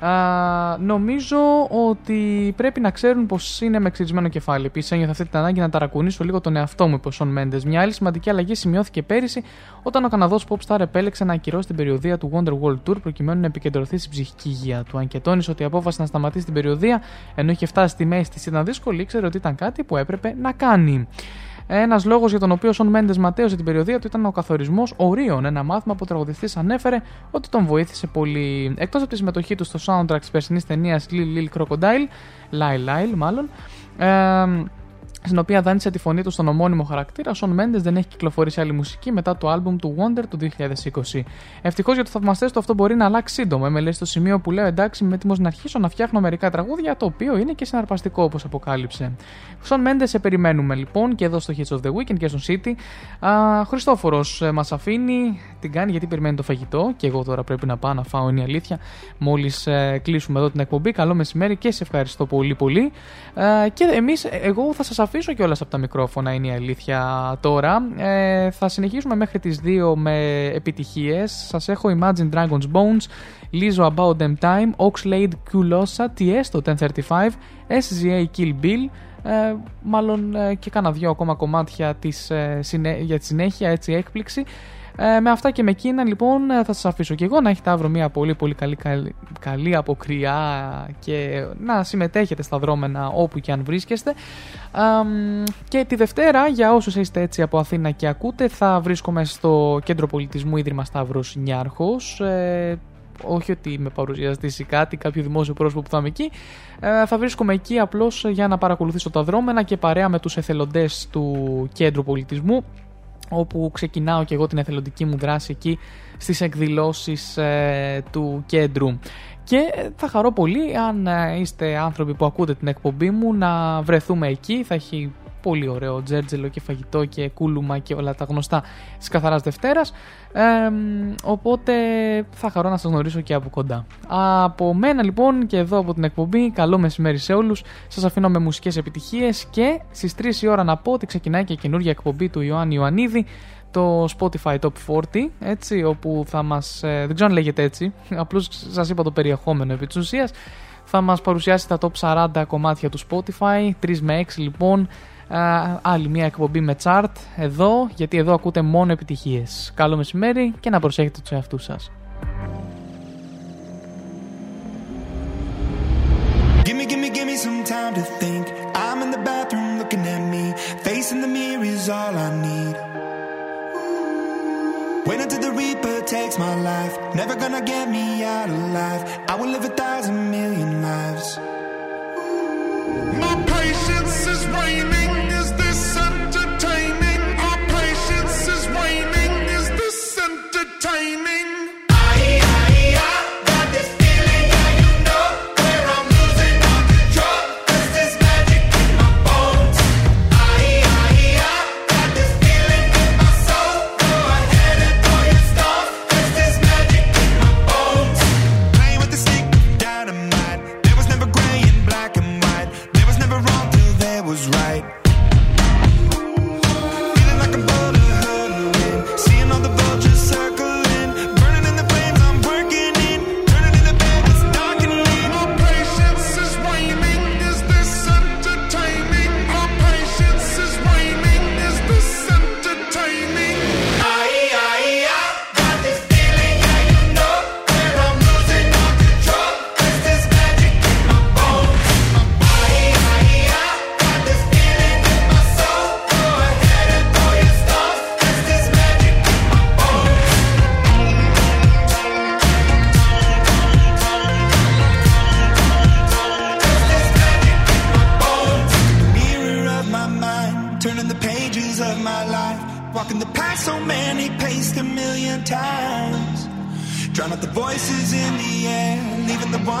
Α, νομίζω ότι πρέπει να ξέρουν πως είναι με εξειρισμένο κεφάλι. Επίσης, ένιωθα αυτή την ανάγκη να ταρακουνήσω λίγο τον εαυτό μου, είπε ο Σον Μέντες. Μια άλλη σημαντική αλλαγή σημειώθηκε πέρυσι όταν ο Καναδός Popstar επέλεξε να ακυρώσει την περιοδία του Wonder World Tour προκειμένου να επικεντρωθεί στην ψυχική υγεία του. Αν και τόνισε ότι η απόφαση να σταματήσει την περιοδία ενώ είχε φτάσει στη μέση της ήταν δύσκολη, ήξερε ότι ήταν κάτι που έπρεπε να κάνει. Ένας λόγος για τον οποίο ο Σον Μέντες ματέωσε την περιοδία του ήταν ο καθορισμός ορίων. Ένα μάθημα που ο τραγουδιστής ανέφερε ότι τον βοήθησε πολύ. Εκτός από τη συμμετοχή του στο soundtrack της περσινής ταινίας Lil Lil Crocodile, Lyle Lyle μάλλον, ε, στην οποία δάνεισε τη φωνή του στον ομώνυμο χαρακτήρα, ο Σον Μέντε δεν έχει κυκλοφορήσει άλλη μουσική μετά το άλμπουμ του Wonder του 2020. Ευτυχώς για τους θαυμαστές του αυτό μπορεί να αλλάξει σύντομα. Είμαι λέει στο σημείο που λέω εντάξει, είμαι έτοιμος να αρχίσω να φτιάχνω μερικά τραγούδια, το οποίο είναι και συναρπαστικό όπως αποκάλυψε. Σον Μέντε σε περιμένουμε λοιπόν και εδώ στο Hits of the Weekend και στο City. Χριστόφορος μας αφήνει, την κάνει γιατί περιμένει το φαγητό και εγώ τώρα πρέπει να πάω να φάω, είναι η αλήθεια. Μόλις ε, κλείσουμε εδώ την εκπομπή, καλό μεσημέρι και σε ευχαριστώ πολύ πολύ. Ε, και εμείς, εγώ θα σας αφήσω κιόλας από τα μικρόφωνα, είναι η αλήθεια τώρα. Ε, θα συνεχίσουμε μέχρι τις 2 με επιτυχίες. Σας έχω Imagine Dragons Bones, Lizzo About Them Time, Oxlade Kulosa, TS το 1035, SZA Kill Bill. Ε, μάλλον ε, και κάνα δυο ακόμα κομμάτια της, ε, συνέ- για τη συνέχεια, έτσι έκπληξη. Ε, με αυτά και με εκείνα λοιπόν ε, θα σας αφήσω και εγώ να έχετε αύριο μια πολύ πολύ καλή, καλή, καλή αποκριά και να συμμετέχετε στα δρόμενα όπου και αν βρίσκεστε. Αμ, και τη Δευτέρα για όσους είστε έτσι από Αθήνα και ακούτε θα βρίσκομαι στο Κέντρο Πολιτισμού Ίδρυμα Σταύρος Νιάρχος ε, όχι ότι με παρουσιαστήσει κάτι, κάποιο δημόσιο πρόσωπο που θα είμαι εκεί. Ε, θα βρίσκομαι εκεί απλώς για να παρακολουθήσω τα δρόμενα και παρέα με τους εθελοντές του Κέντρου Πολιτισμού όπου ξεκινάω και εγώ την εθελοντική μου δράση εκεί στις εκδηλώσεις ε, του κέντρου. Και ε, θα χαρώ πολύ αν ε, είστε άνθρωποι που ακούτε την εκπομπή μου να βρεθούμε εκεί. Θα έχει πολύ ωραίο τζέρτζελο και φαγητό και κούλουμα και όλα τα γνωστά της Καθαράς Δευτέρας. Ε, οπότε θα χαρώ να σας γνωρίσω και από κοντά. Από μένα λοιπόν και εδώ από την εκπομπή, καλό μεσημέρι σε όλους. Σας αφήνω με μουσικές επιτυχίες και στις 3 η ώρα να πω ότι ξεκινάει και καινούργια εκπομπή του Ιωάννη Ιωαννίδη το Spotify Top 40, έτσι, όπου θα μας, ε, δεν ξέρω αν λέγεται έτσι, απλώς σας είπα το περιεχόμενο επί της ουσίας, θα μας παρουσιάσει τα top 40 κομμάτια του Spotify, 3 με 6 λοιπόν, Α, άλλη μια εκπομπή με chart εδώ, γιατί εδώ ακούτε μόνο επιτυχίες. Καλό μεσημέρι και να προσέχετε τους εαυτούς σας. Gimme, gimme, gimme some time to think. I'm in the bathroom looking at me. Facing the mirror is all I need. Wait until the Reaper takes my life. Never gonna get me out alive. I will live a thousand million lives. Entertaining?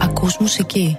Ακούς μουσική.